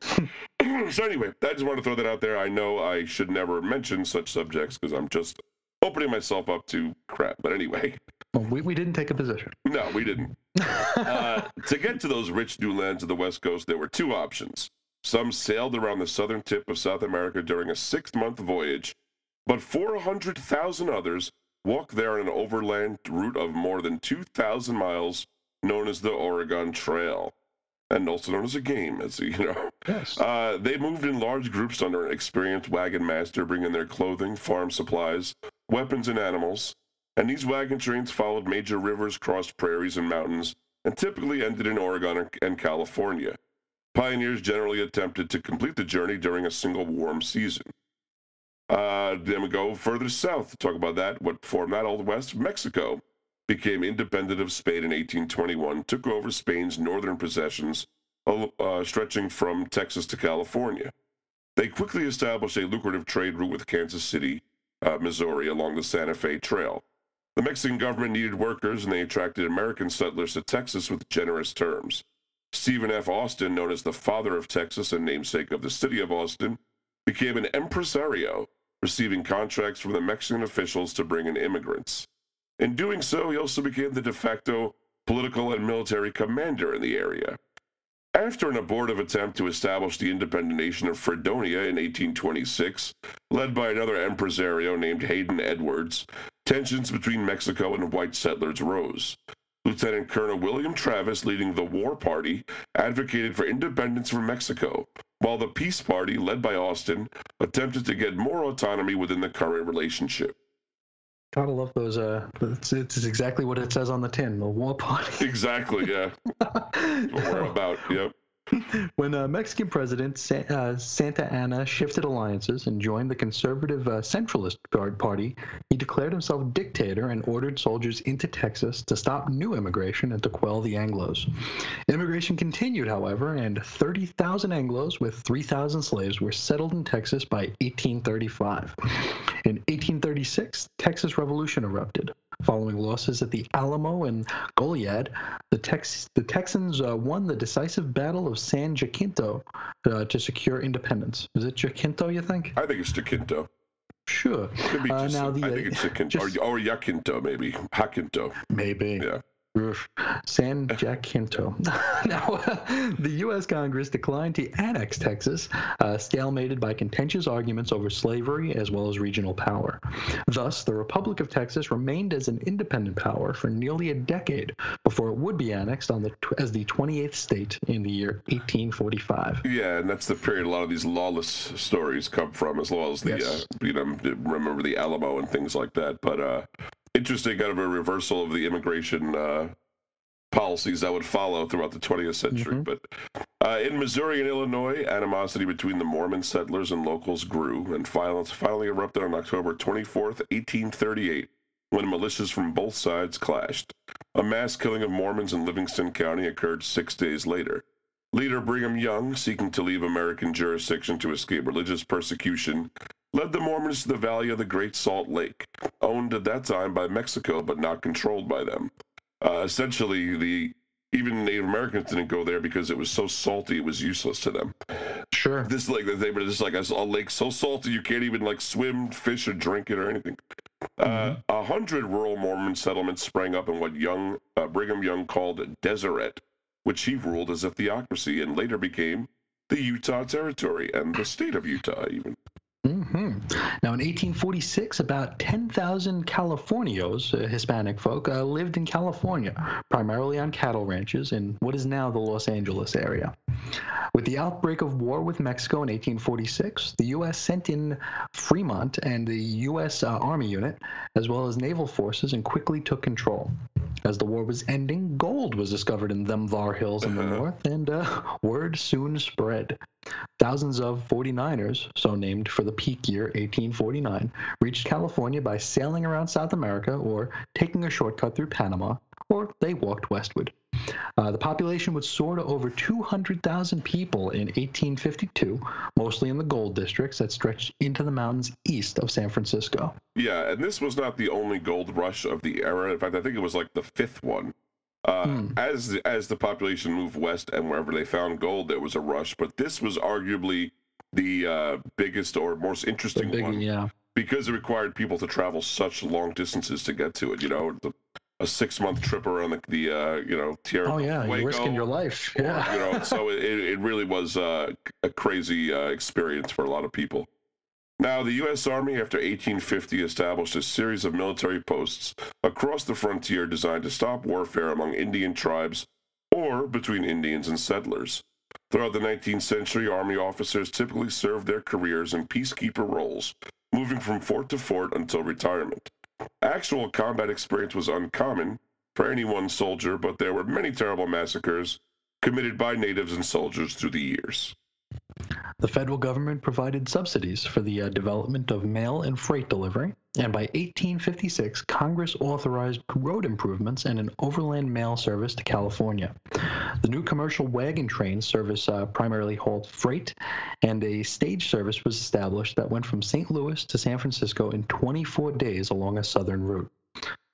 so anyway, I just want to throw that out there. I know I should never mention such subjects because I'm just opening myself up to crap. But anyway, Well, we, we didn't take a position. no, we didn't. Uh, to get to those rich new lands of the West Coast, there were two options. Some sailed around the southern tip of South America during a six month voyage, but 400,000 others walked there on an overland route of more than 2,000 miles known as the Oregon Trail, and also known as a game, as you know. yes. Uh, they moved in large groups under an experienced wagon master, bringing their clothing, farm supplies, weapons, and animals. And these wagon trains followed major rivers, crossed prairies and mountains, and typically ended in Oregon and- California. Pioneers generally attempted to complete the journey during a single warm season. Uh, then we go further south to talk about that. What formed that Old West? Mexico became independent of Spain in 1821, took over Spain's northern possessions, uh, stretching from Texas to California. They quickly established a lucrative trade route with Kansas City, uh, Missouri, along the Santa Fe Trail. The Mexican government needed workers, and they attracted American settlers to Texas with generous terms. Stephen F. Austin, known as the father of Texas and namesake of the city of Austin, became an empresario, receiving contracts from the Mexican officials to bring in immigrants. In doing so, he also became the de facto political and military commander in the area. After an abortive attempt to establish the independent nation of Fredonia in 1826, led by another impresario named Haden Edwards, tensions between Mexico and white settlers rose. Lieutenant Colonel William Travis, leading the War Party, advocated for independence from Mexico, while the Peace Party, led by Austin, attempted to get more autonomy within the current relationship. Gotta love those. Uh, it's, it's exactly what it says on the tin. The war party. Exactly, yeah. What we're about, yep. when uh, Mexican President Sa- uh, Santa Anna shifted alliances and joined the conservative uh, Centralist Guard Party, he declared himself dictator and ordered soldiers into Texas to stop new immigration and to quell the Anglos. Immigration continued, however, and 30,000 Anglos with 3,000 slaves were settled in Texas by 1835. In 1836, Texas Revolution erupted. Following losses at the Alamo and Goliad, the, Tex- the Texans uh, won the decisive Battle of San Jacinto uh, to secure independence. Is it Jacinto, you think? I think it's Jacinto. Sure. Could be Uh, just, now the, I uh, think it's Jacinto. just- or, or Jacinto, maybe. Jacinto. Maybe. Yeah. San Jacinto. now, uh, the U.S. Congress declined to annex Texas, uh, stalemated by contentious arguments over slavery as well as regional power. Thus, the Republic of Texas remained as an independent power for nearly a decade before it would be annexed on the as the 28th state in the year 1845. Yeah, and that's the period a lot of these lawless stories come from, as well as the, Yes. uh, you know, remember the Alamo and things like that. But uh, interesting kind of a reversal of the immigration uh, policies that would follow throughout the 20th century. Mhm. But uh, in Missouri and Illinois, animosity between the Mormon settlers and locals grew, and violence finally erupted on October 24th, 1838, when militias from both sides clashed. A mass killing of Mormons in Livingston County occurred six days later. Leader Brigham Young, seeking to leave American jurisdiction to escape religious persecution, led the Mormons to the valley of the Great Salt Lake, owned at that time by Mexico but not controlled by them. Uh, essentially, the even Native Americans didn't go there because it was so salty it was useless to them. Sure. This lake that they were just like a, a lake so salty you can't even like swim, fish, or drink it or anything. Uh, A hundred rural Mormon settlements sprang up in what young uh, Brigham Young called Deseret, which he ruled as a theocracy and later became the Utah Territory and the state of Utah, even. Hmm Now, in 1846, about 10,000 Californios, uh, Hispanic folk, uh, lived in California, primarily on cattle ranches in what is now the Los Angeles area. With the outbreak of war with Mexico in 1846, the U.S. sent in Fremont and the U.S. Uh, Army unit, as well as naval forces, and quickly took control. As the war was ending, gold was discovered in them Var Hills in the north, and uh, word soon spread. Thousands of 49ers, so named for the peak year 1849, reached California by sailing around South America or taking a shortcut through Panama, or they walked westward. Uh, the population would soar to over 200,000 people in 1852, mostly in the gold districts that stretched into the mountains east of San Francisco. Yeah, and this was not the only gold rush of the era. In fact, I think it was like the fifth one. Uh, Hmm. As the, as the population moved west and wherever they found gold, there was a rush. But this was arguably the uh, biggest or most interesting big, one yeah. because it required people to travel such long distances to get to it. You know, the, a six month trip around the, the uh, you know Tierra Oh, yeah. You're risking your life. or, Yeah. you know, so it, it really was uh, a crazy uh, experience for a lot of people. Now, the U.S. Army, after 1850, established a series of military posts across the frontier designed to stop warfare among Indian tribes or between Indians and settlers. Throughout the 19th century, Army officers typically served their careers in peacekeeper roles, moving from fort to fort until retirement. Actual combat experience was uncommon for any one soldier, but there were many terrible massacres committed by natives and soldiers through the years. The federal government provided subsidies for the uh, development of mail and freight delivery, and by 1856, Congress authorized road improvements and an overland mail service to California. The new commercial wagon train service uh, primarily hauled freight, and a stage service was established that went from St. Louis to San Francisco in 24 days along a southern route.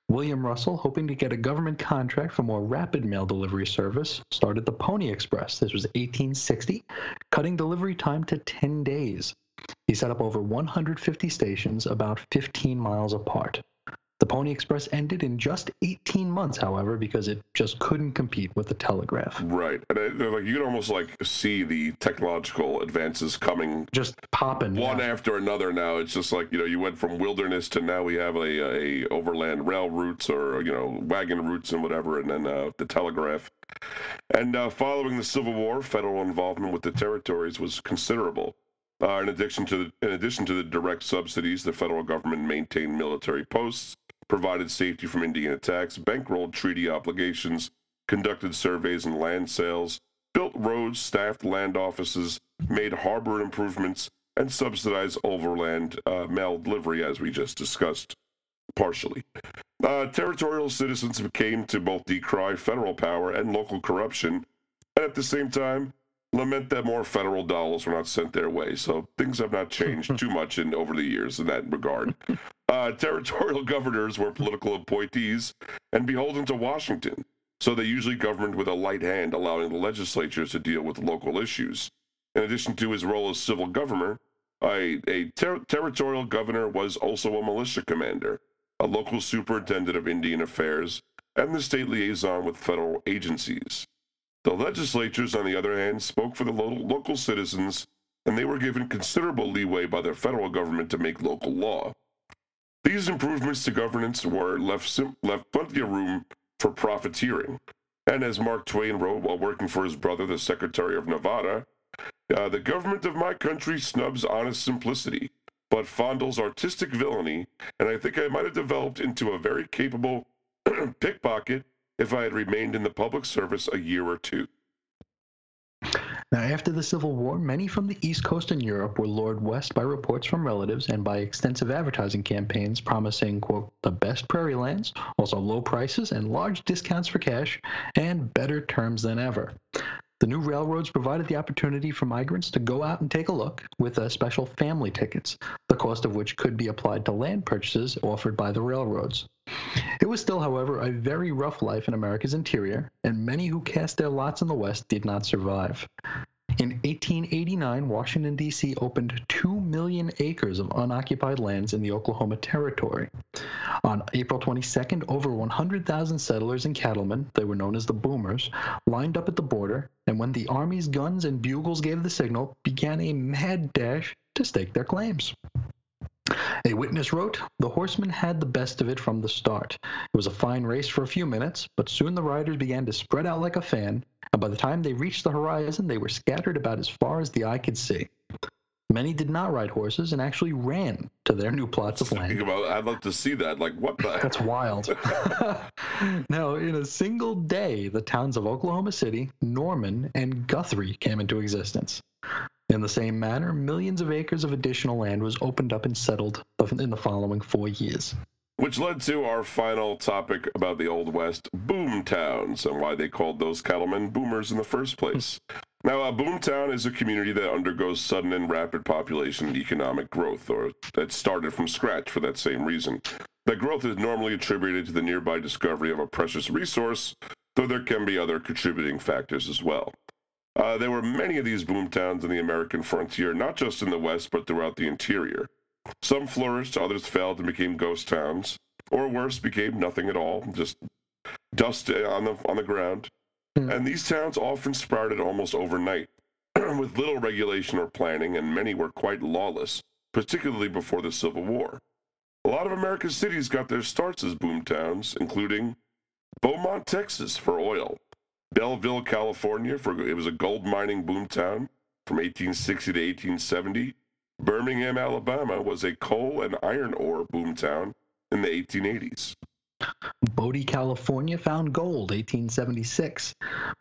William Russell, hoping to get a government contract for more rapid mail delivery service, started the Pony Express. This was 1860, cutting delivery time to 10 days. He set up over 150 stations about 15 miles apart. The Pony Express ended in just 18 months, however, because it just couldn't compete with the telegraph. Right, and it, like you can almost like see the technological advances coming Just popping. one after another. Now it's just like you know you went from wilderness to now we have a, a overland rail routes or you know wagon routes and whatever, and then uh, the telegraph. And uh, following the Civil War, federal involvement with the territories was considerable. Uh, in addition to the, in addition to the direct subsidies, the federal government maintained military posts, provided safety from Indian attacks, bankrolled treaty obligations, conducted surveys and land sales, built roads, staffed land offices, made harbor improvements, and subsidized overland uh, mail delivery, as we just discussed partially. Uh, territorial citizens came to both decry federal power and local corruption, and at the same time, lament that more federal dollars were not sent their way. So things have not changed too much in over the years in that regard. Uh, territorial governors were political appointees and beholden to Washington, so they usually governed with a light hand, allowing the legislatures to deal with local issues. In addition to his role as civil governor, a, a ter- territorial governor was also a militia commander, a local superintendent of Indian affairs, and the state liaison with federal agencies. The legislatures, on the other hand, spoke for the lo- local citizens, and they were given considerable leeway by the federal government to make local law. These improvements to governance were left, sim- left plenty of room for profiteering. And as Mark Twain wrote while working for his brother, the Secretary of Nevada, uh, the government of my country snubs honest simplicity, but fondles artistic villainy, and I think I might have developed into a very capable pickpocket if I had remained in the public service a year or two. Now, after the Civil War, many from the East Coast and Europe were lured west by reports from relatives and by extensive advertising campaigns promising, quote, the best prairie lands, also low prices and large discounts for cash, and better terms than ever. The new railroads provided the opportunity for migrants to go out and take a look with uh, special family tickets, the cost of which could be applied to land purchases offered by the railroads. It was still, however, a very rough life in America's interior, and many who cast their lots in the West did not survive. In 1889, Washington, D.C. opened 2 million acres of unoccupied lands in the Oklahoma Territory. On April 22nd, over 100,000 settlers and cattlemen, they were known as the Boomers, lined up at the border, and when the Army's guns and bugles gave the signal, began a mad dash to stake their claims. A witness wrote, The horsemen had the best of it from the start. It was a fine race for a few minutes, but soon the riders began to spread out like a fan, and by the time they reached the horizon, they were scattered about as far as the eye could see. Many did not ride horses and actually ran to their new plots of land. About, I'd love to see that. Like, what the? That's wild. now, in a single day, the towns of Oklahoma City, Norman, and Guthrie came into existence. In the same manner, millions of acres of additional land was opened up and settled in the following four years. Which led to our final topic about the Old West boom towns and why they called those cattlemen boomers in the first place. Now, a boomtown is a community that undergoes sudden and rapid population and economic growth, or that started from scratch for that same reason. That growth is normally attributed to the nearby discovery of a precious resource, though there can be other contributing factors as well. Uh, there were many of these boomtowns in the American frontier, not just in the West, but throughout the interior. Some flourished, others failed and became ghost towns, or worse, became nothing at all, just dust on the on the ground. Hmm. And these towns often sprouted almost overnight, with little regulation or planning, and many were quite lawless, particularly before the Civil War. A lot of America's cities got their starts as boom towns, including Beaumont, Texas, for oil, Belleville, California, for it was a gold mining boomtown from 1860 to 1870. Birmingham, Alabama, was a coal and iron ore boomtown in the 1880s. Bodie, California found gold, 1876.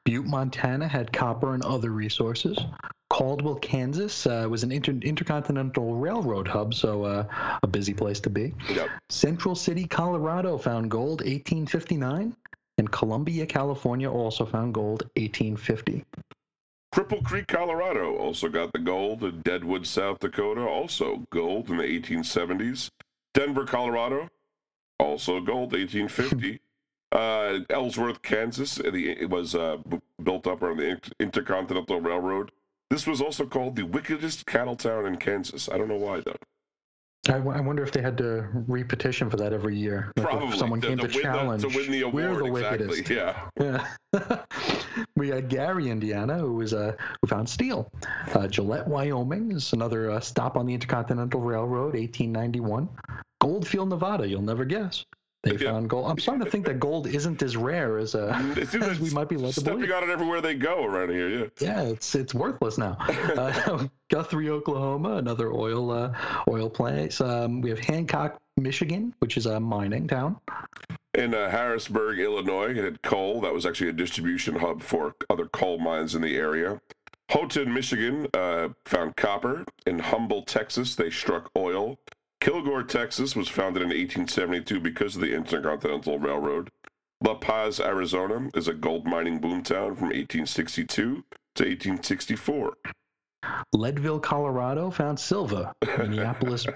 Butte, Montana had copper and other resources. Caldwell, Kansas uh, was an inter- intercontinental railroad hub, so uh, a busy place to be. Yep. Central City, Colorado found gold, 1859. And Columbia, California also found gold, 1850. Cripple Creek, Colorado also got the gold. And Deadwood, South Dakota, also gold in the 1870s. Denver, Colorado, also gold, 1850. uh, Ellsworth, Kansas, the, it was uh, built up around the Intercontinental Railroad. This was also called the wickedest cattle town in Kansas. I don't know why, though. I, w- I wonder if they had to repetition for that every year. Like, if Probably someone to- came to to, win the- to challenge. win the We're the exactly, wickedest. yeah. Yeah. we had Gary, Indiana, who was uh, who found steel. Uh, Gillette, Wyoming is another uh, stop on the Intercontinental Railroad, 1891. Goldfield, Nevada. You'll never guess. They Yeah. found gold. I'm starting to think that gold isn't as rare as, uh, It seems as we might be led to believe. stepping on it everywhere they go around here, yeah. Yeah, it's it's worthless now. Uh, Guthrie, Oklahoma, another oil uh, oil place. Um, we have Hancock, Michigan, which is a mining town. In uh, Harrisburg, Illinois, it had coal. That was actually a distribution hub for other coal mines in the area. Houghton, Michigan, uh, found copper. In Humble, Texas, they struck oil. Kilgore, Texas, was founded in 1872 because of the Intercontinental Railroad. La Paz, Arizona, is a gold mining boomtown from 1862 to 1864. Leadville, Colorado, found silver. Minneapolis,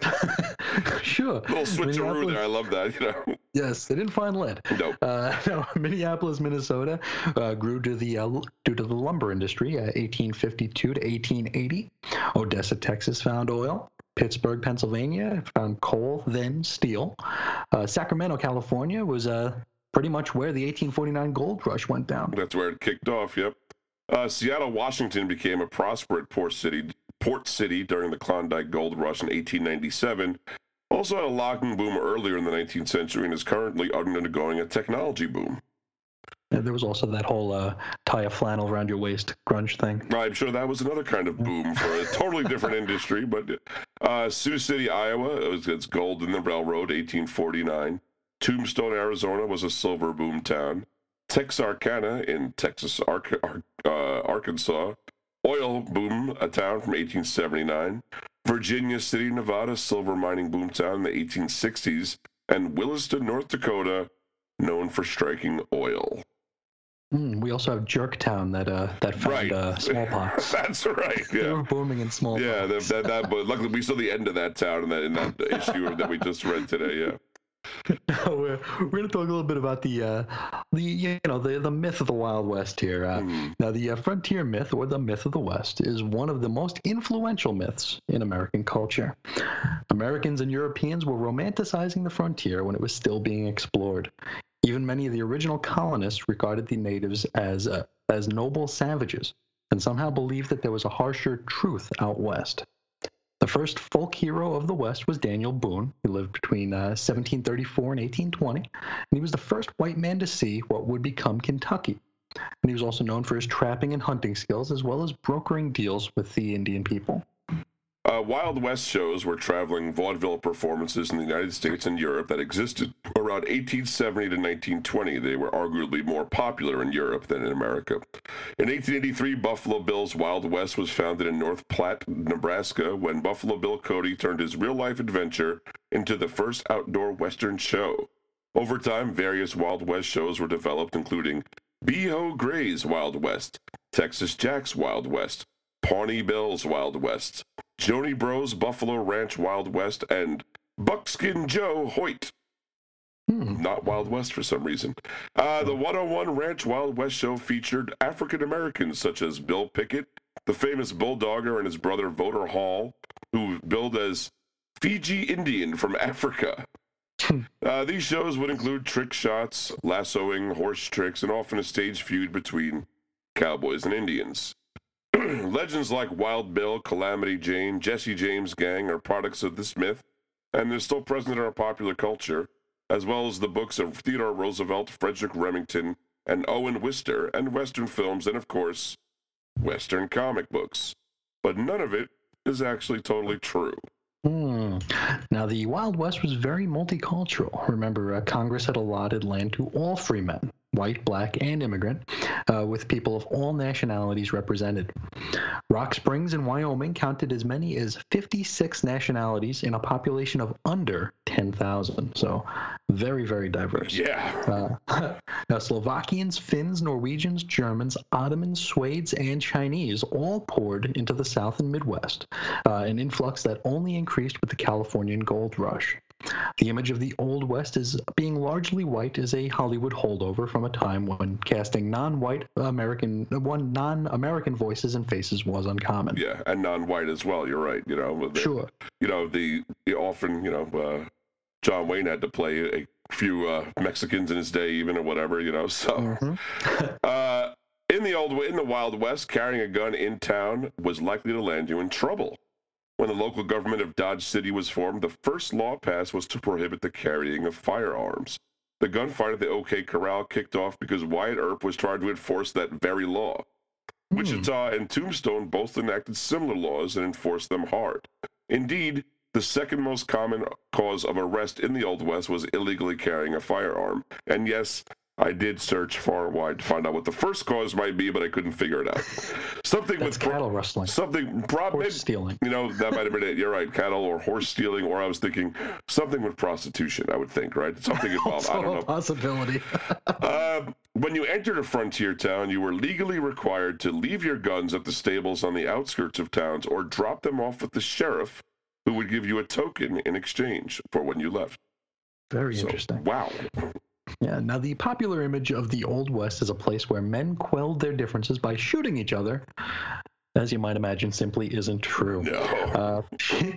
sure. little switcheroo there. I love that. You know, Yes, they didn't find lead. Nope. Uh, no, Minneapolis, Minnesota, uh, grew to the uh, due to the lumber industry, uh, 1852 to 1880. Odessa, Texas, found oil. Pittsburgh, Pennsylvania, found coal, then steel. Uh, Sacramento, California, was uh, pretty much where the 1849 gold rush went down. That's where it kicked off. Yep. Uh, Seattle, Washington became a prosperous port city, port city during the Klondike Gold Rush in 1897. Also had a logging boom earlier in the 19th century and is currently undergoing a technology boom. And there was also that whole uh, tie a flannel around your waist grunge thing. I'm sure that was another kind of boom for a totally different industry. But uh, Sioux City, Iowa, it was, it's gold in the railroad, 1849. Tombstone, Arizona, was a silver boom town. Texarkana in Texas, Ar- uh, Arkansas, oil boom, a town from 1879. Virginia City, Nevada, silver mining boom town in the 1860s. And Williston, North Dakota, known for striking oil. Mm, we also have Jerktown that uh, that found Right. uh, smallpox. That's right. They Yeah. were booming in smallpox. Yeah, that, that, that, but luckily we saw the end of that town in that, in that issue that we just read today. Yeah. we're, we're going to talk a little bit about the uh, the you know the the myth of the Wild West here. Uh, Mhm. Now, the uh, frontier myth or the myth of the West is one of the most influential myths in American culture. Americans and Europeans were romanticizing the frontier when it was still being explored. Even many of the original colonists regarded the natives as uh, as noble savages and somehow believed that there was a harsher truth out west. The first folk hero of the West was Daniel Boone. He lived between uh, 1734 and 1820, and he was the first white man to see what would become Kentucky. And he was also known for his trapping and hunting skills, as well as brokering deals with the Indian people. Uh, Wild West shows were traveling vaudeville performances in the United States and Europe that existed around 1870 to 1920. They were arguably more popular in Europe than in America. In 1883, Buffalo Bill's Wild West was founded in North Platte, Nebraska, when Buffalo Bill Cody turned his real life adventure into the first outdoor Western show. Over time, various Wild West shows were developed, including B.O. Gray's Wild West, Texas Jack's Wild West, Pawnee Bill's Wild West, Jones Bros Buffalo Ranch Wild West, and Buckskin Joe Hoyt. Hmm. Not Wild West for some reason. Uh, the 101 Ranch Wild West show featured African Americans such as Bill Pickett, the famous Bulldogger, and his brother Voter Hall, who billed as Fiji Indian from Africa. Uh, these shows would include trick shots, lassoing, horse tricks, and often a stage feud between cowboys and Indians. Legends like Wild Bill, Calamity Jane, Jesse James Gang are products of this myth, and they're still present in our popular culture, as well as the books of Theodore Roosevelt, Frederic Remington, and Owen Wister, and Western films, and of course, Western comic books. But none of it is actually totally true. Hmm. Now, the Wild West was very multicultural. Remember, uh, Congress had allotted land to all free men, white, black, and immigrant, uh, with people of all nationalities represented. Rock Springs in Wyoming counted as many as 56 nationalities in a population of under 10,000. So, very, very diverse. Yeah. Uh, now, Slovakians, Finns, Norwegians, Germans, Ottomans, Swedes, and Chinese all poured into the South and Midwest, uh, an influx that only increased with the Californian gold rush. The image of the Old West as being largely white is a Hollywood holdover from a time when casting non-white American, one non-American voices and faces was uncommon. Yeah, and non-white as well. You're right. You know, the, Sure. You know, the, the often, you know, uh, John Wayne had to play a few uh, Mexicans in his day, even or whatever. You know, so Mhm. uh, in the old in the Wild West, carrying a gun in town was likely to land you in trouble. When the local government of Dodge City was formed, the first law passed was to prohibit the carrying of firearms. The gunfight at the OK Corral kicked off because Wyatt Earp was trying to enforce that very law. Hmm. Wichita and Tombstone both enacted similar laws and enforced them hard. Indeed, the second most common cause of arrest in the Old West was illegally carrying a firearm. And yes, I did search far and wide to find out what the first cause might be, but I couldn't figure it out. Something with pro- cattle rustling, something horse stealing. you know that might have been it. You're right, cattle or horse stealing, or I was thinking something with prostitution. I would think right, something involved. I don't a know. possibility. Uh, when you entered a frontier town, you were legally required to leave your guns at the stables on the outskirts of towns or drop them off with the sheriff, who would give you a token in exchange for when you left. Very So, interesting. Wow. Yeah, now the popular image of the Old West as a place where men quelled their differences by shooting each other, as you might imagine, simply isn't true. No. Uh,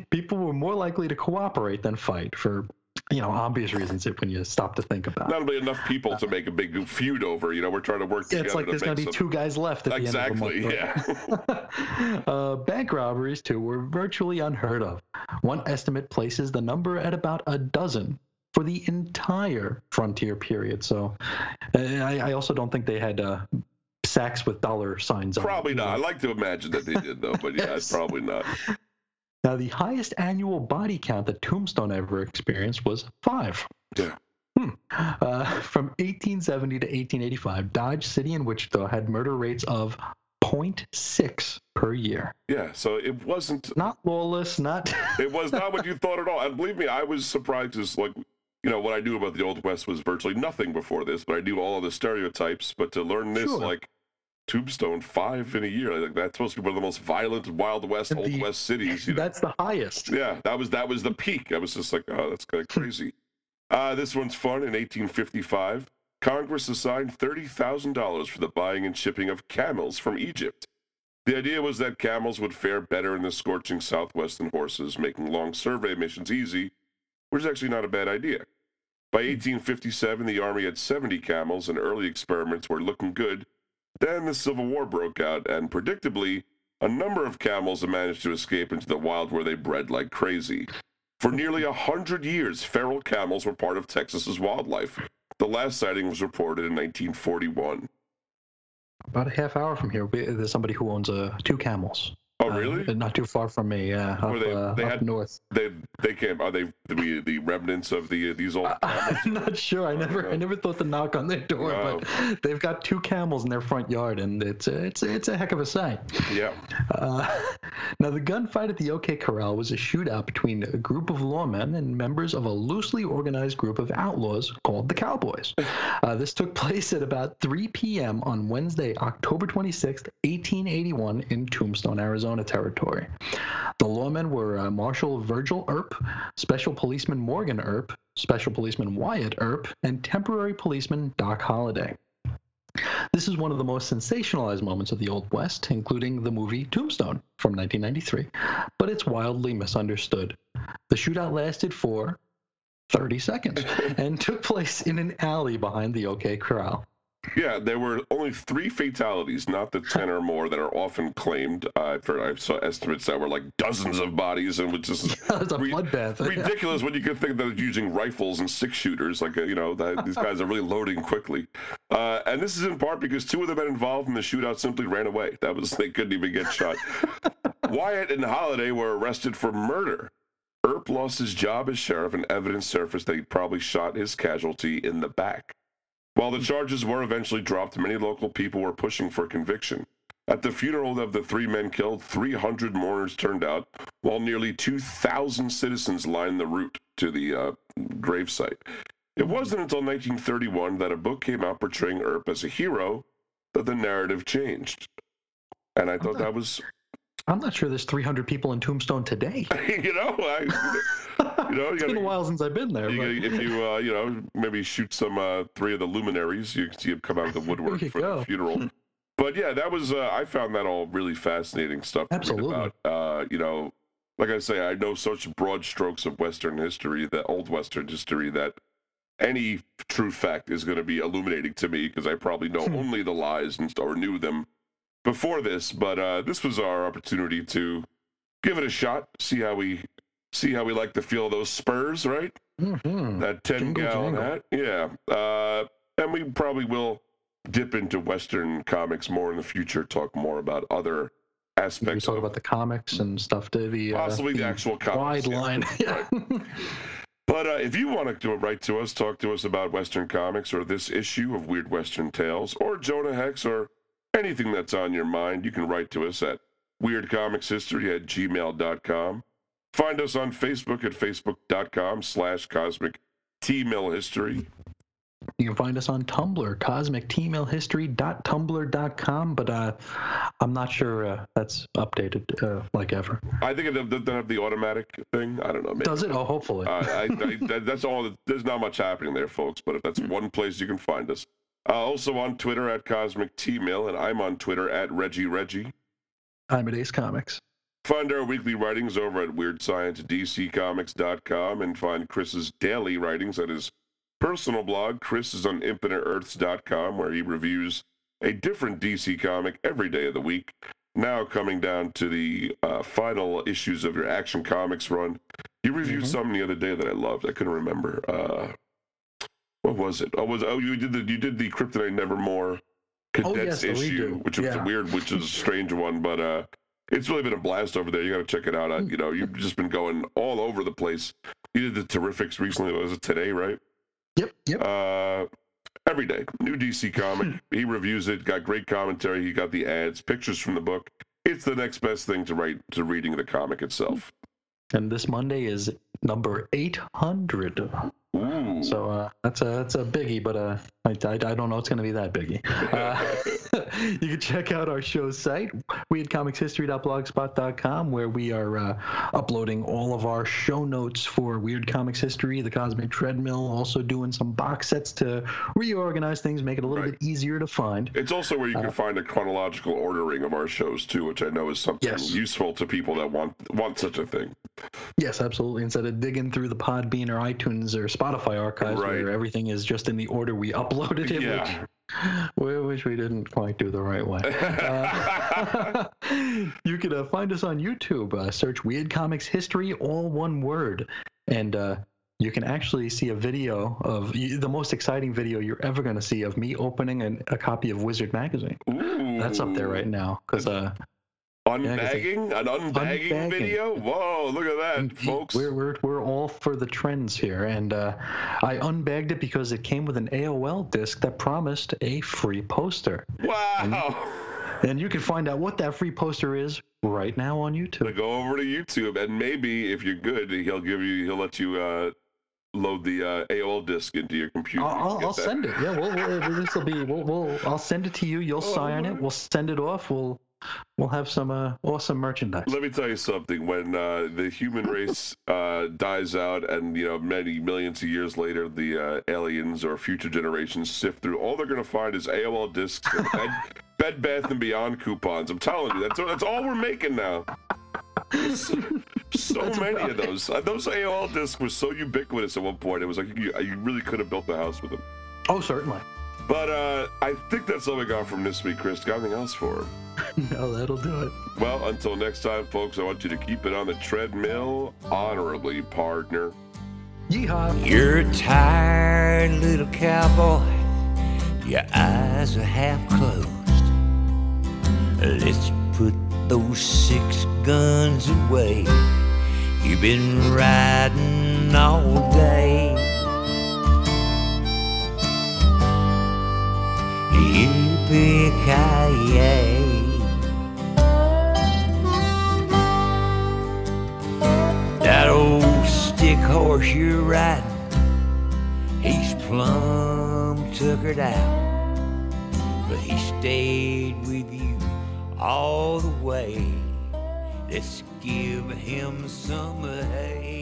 people were more likely to cooperate than fight for, you know, obvious reasons if when you stop to think about it. Not only enough people to make a big feud over. You know, we're trying to work together it's like to there's going to be some- two guys left at Exactly. the end of the month. Yeah. uh, bank robberies, too, were virtually unheard of. One estimate places the number at about a dozen for the entire frontier period. So I, I also don't think they had uh, sacks with dollar signs on Probably not. I like to imagine that they did, though, but yeah, Yes. probably not. Now, the highest annual body count that Tombstone ever experienced was five. Yeah. Hmm. Uh, from 1870 to 1885, Dodge City and Wichita had murder rates of 0.6 per year. Yeah, so it wasn't Not lawless, not. It was not what you thought at all. And believe me, I was surprised because, like, you know, what I knew about the Old West was virtually nothing before this, but I knew all of the stereotypes. But to learn this, Sure. like Tombstone, five in a year, like that's supposed to be one of the most violent Wild West, And Old the- West cities. You know? That's the highest. Yeah, that was that was the peak. I was just like, oh, that's kind of crazy. Uh, this one's fun. In 1855, Congress assigned thirty thousand dollars for the buying and shipping of camels from Egypt. The idea was that camels would fare better in the scorching southwest than horses, making long survey missions easy, which is actually not a bad idea. By 1857, the army had 70 camels, and early experiments were looking good. Then the Civil War broke out, and predictably, a number of camels managed to escape into the wild where they bred like crazy. For nearly a hundred years, feral camels were part of Texas's wildlife. The last sighting was reported in 1941. About a half hour from here, there's somebody who owns uh, two camels. Oh, Uh, really? not too far from me. Yeah, up, they- uh, they up had- north. They they came. Are they the the remnants of the these old camels? I'm not sure. I never, I never thought to knock on their door, No. but they've got two camels in their front yard, and it's a, it's a, it's a heck of a sight. Yeah. Uh, now, the gunfight at the OK Corral was a shootout between a group of lawmen and members of a loosely organized group of outlaws called the Cowboys. Uh, this took place at about 3 p.m. on Wednesday, October 26th, 1881, in Tombstone, Arizona territory. The lawmen were uh, Marshal Virgil Earp, Special Policeman Morgan Earp, Special Policeman Wyatt Earp, and Temporary Policeman Doc Holliday. This is one of the most sensationalized moments of the Old West, including the movie Tombstone from 1993, but it's wildly misunderstood. The shootout lasted for 30 seconds and took place in an alley behind the OK Corral. Yeah, there were only three fatalities, not the ten or more that are often claimed. I've heard I saw estimates that were like dozens of bodies, and which is Re- bloodbath. ridiculous when you can think that using rifles and six shooters. Like uh, you know, that, these guys are really loading quickly. Uh, and this is in part because two of the men involved in the shootout simply ran away. That was they couldn't even get shot. Wyatt and Holliday were arrested for murder. Earp lost his job as sheriff, and evidence surfaced that he probably shot his casualty in the back. While the charges were eventually dropped, many local people were pushing for conviction. At the funeral of the three men killed, 300 mourners turned out, while nearly 2,000 citizens lined the route to the uh, gravesite. It wasn't until 1931 that a book came out portraying Earp as a hero that the narrative changed. And I thought that was, I'm not sure there's 300 people in Tombstone today. you know, I, you know, you it's been a gotta, while since I've been there. you, if you, uh, you know, maybe shoot some uh, three of the luminaries, you can see them come out of the woodwork for the funeral. But yeah, that was uh, I found that all really fascinating stuff to Absolutely. Uh, you know, like I say, I know such broad strokes of Western history, that old Western history, that any true fact is going to be illuminating to me because I probably know Hmm. only the lies and or knew them before this. But uh, this was our opportunity to give it a shot, see how we see how we like the feel of those Spurs, right? Mhm. that 10 Jingle, gallon hat. Yeah. Uh, and we probably will dip into Western comics more in the future, talk more about other We aspects talk of about the comics and stuff to the uh, possibly the actual comics. wide yeah. line. Yeah. But uh, if you want to do it write to us, talk to us about Western comics or this issue of Weird Western Tales or Jonah Hex or anything that's on your mind, you can write to us at weirdcomicshistory at gmail.com. Find us on Facebook at facebook.com slash cosmic T-Mill history. You can find us on Tumblr, cosmictmailhistory.tumblr.com, but uh, I'm not sure uh, that's updated uh, like ever. I think it doesn't have the automatic thing. I don't know. Maybe. Does it? Oh, hopefully. Uh, I, I, that's all. There's not much happening there, folks. But if that's one place you can find us, uh, also on Twitter at Cosmic T Mill, and I'm on Twitter at Reggie Reggie. I'm at Ace Comics. Find our weekly writings over at WeirdScienceDCComics.com and find Chris's daily writings at his personal blog. Chris is on InfiniteEarths.com, where he reviews a different DC comic every day of the week. Now coming down to the uh, final issues of your Action Comics run. You reviewed Mhm. something the other day that I loved. I couldn't remember. Uh, what was it? Oh, was oh you did the you did the Kryptonite Nevermore Oh, condensed yes, issue, which was Yeah. weird, which is a strange one, but uh, it's really been a blast over there. You got to check it out. Uh, you know, you've just been going all over the place. You did the Terrifics recently. Was it today, right? Yep, yep. Uh, every day, new DC comic. he reviews it. Got great commentary. He got the ads, pictures from the book. It's the next best thing to write to reading the comic itself. And this Monday is number 800. Ooh, So uh, that's a that's a biggie, but uh, I, I, I don't know it's going to be that biggie. Uh, you can check out our show site, weirdcomicshistory.blogspot.com, where we are uh, uploading all of our show notes for Weird Comics History, the Cosmic Treadmill, also doing some box sets to reorganize things, make it a little Right. bit easier to find. It's also where you can find a chronological ordering of our shows too, which I know is something Yes. useful to people that want want such a thing. Yes, absolutely. Instead of digging through the Podbean or iTunes or Spotify archives Right. where everything is just in the order we uploaded it, Yeah. we wish we didn't quite do the right way. Uh, you can uh, find us on YouTube. Uh, search Weird Comics History, all one word. And uh, you can actually see a video of the most exciting video you're ever going to see of me opening an, a copy of Wizard Magazine. Ooh. That's up there right now. Because Unbagging? An unbagging, Unbagging. video? Whoa, look at that, folks. We're, we're, we're all for the trends here. And uh, I unbagged it because it came with an AOL disc that promised a free poster. Wow. And you can find out what that free poster is right now on So YouTube. go over to YouTube and maybe if you're good, he'll give you he'll let you uh, load the uh, AOL disk into your computer. I'll, I'll, get I'll that. send it. Yeah, we'll, we'll, this will be. We'll, we'll. I'll send it to you. You'll sign it. We'll send it off. We'll. We'll have some uh, awesome merchandise. Let me tell you something. When uh, the human race uh, dies out, and you know many millions of years later, the uh, aliens or future generations sift through, all they're going to find is AOL discs and Bed, Bed Bath and Beyond coupons. I'm telling you, that's that's all we're making now. So, so many of those. Uh, those AOL discs were so ubiquitous at one point. It was like you, you really could have built a house with them. Oh, certainly. But uh, I think that's all we got from this week, Chris. Got anything else for him? No, that'll do it. Well, until next time, folks, I want you to keep it on the treadmill honorably, partner. Yeehaw. You're a tired little cowboy. Your eyes are half closed. Let's put those six guns away. You've been riding all day. That old stick horse you're riding, he's plumb tuckered out. But he stayed with you all the way. Let's give him some hay.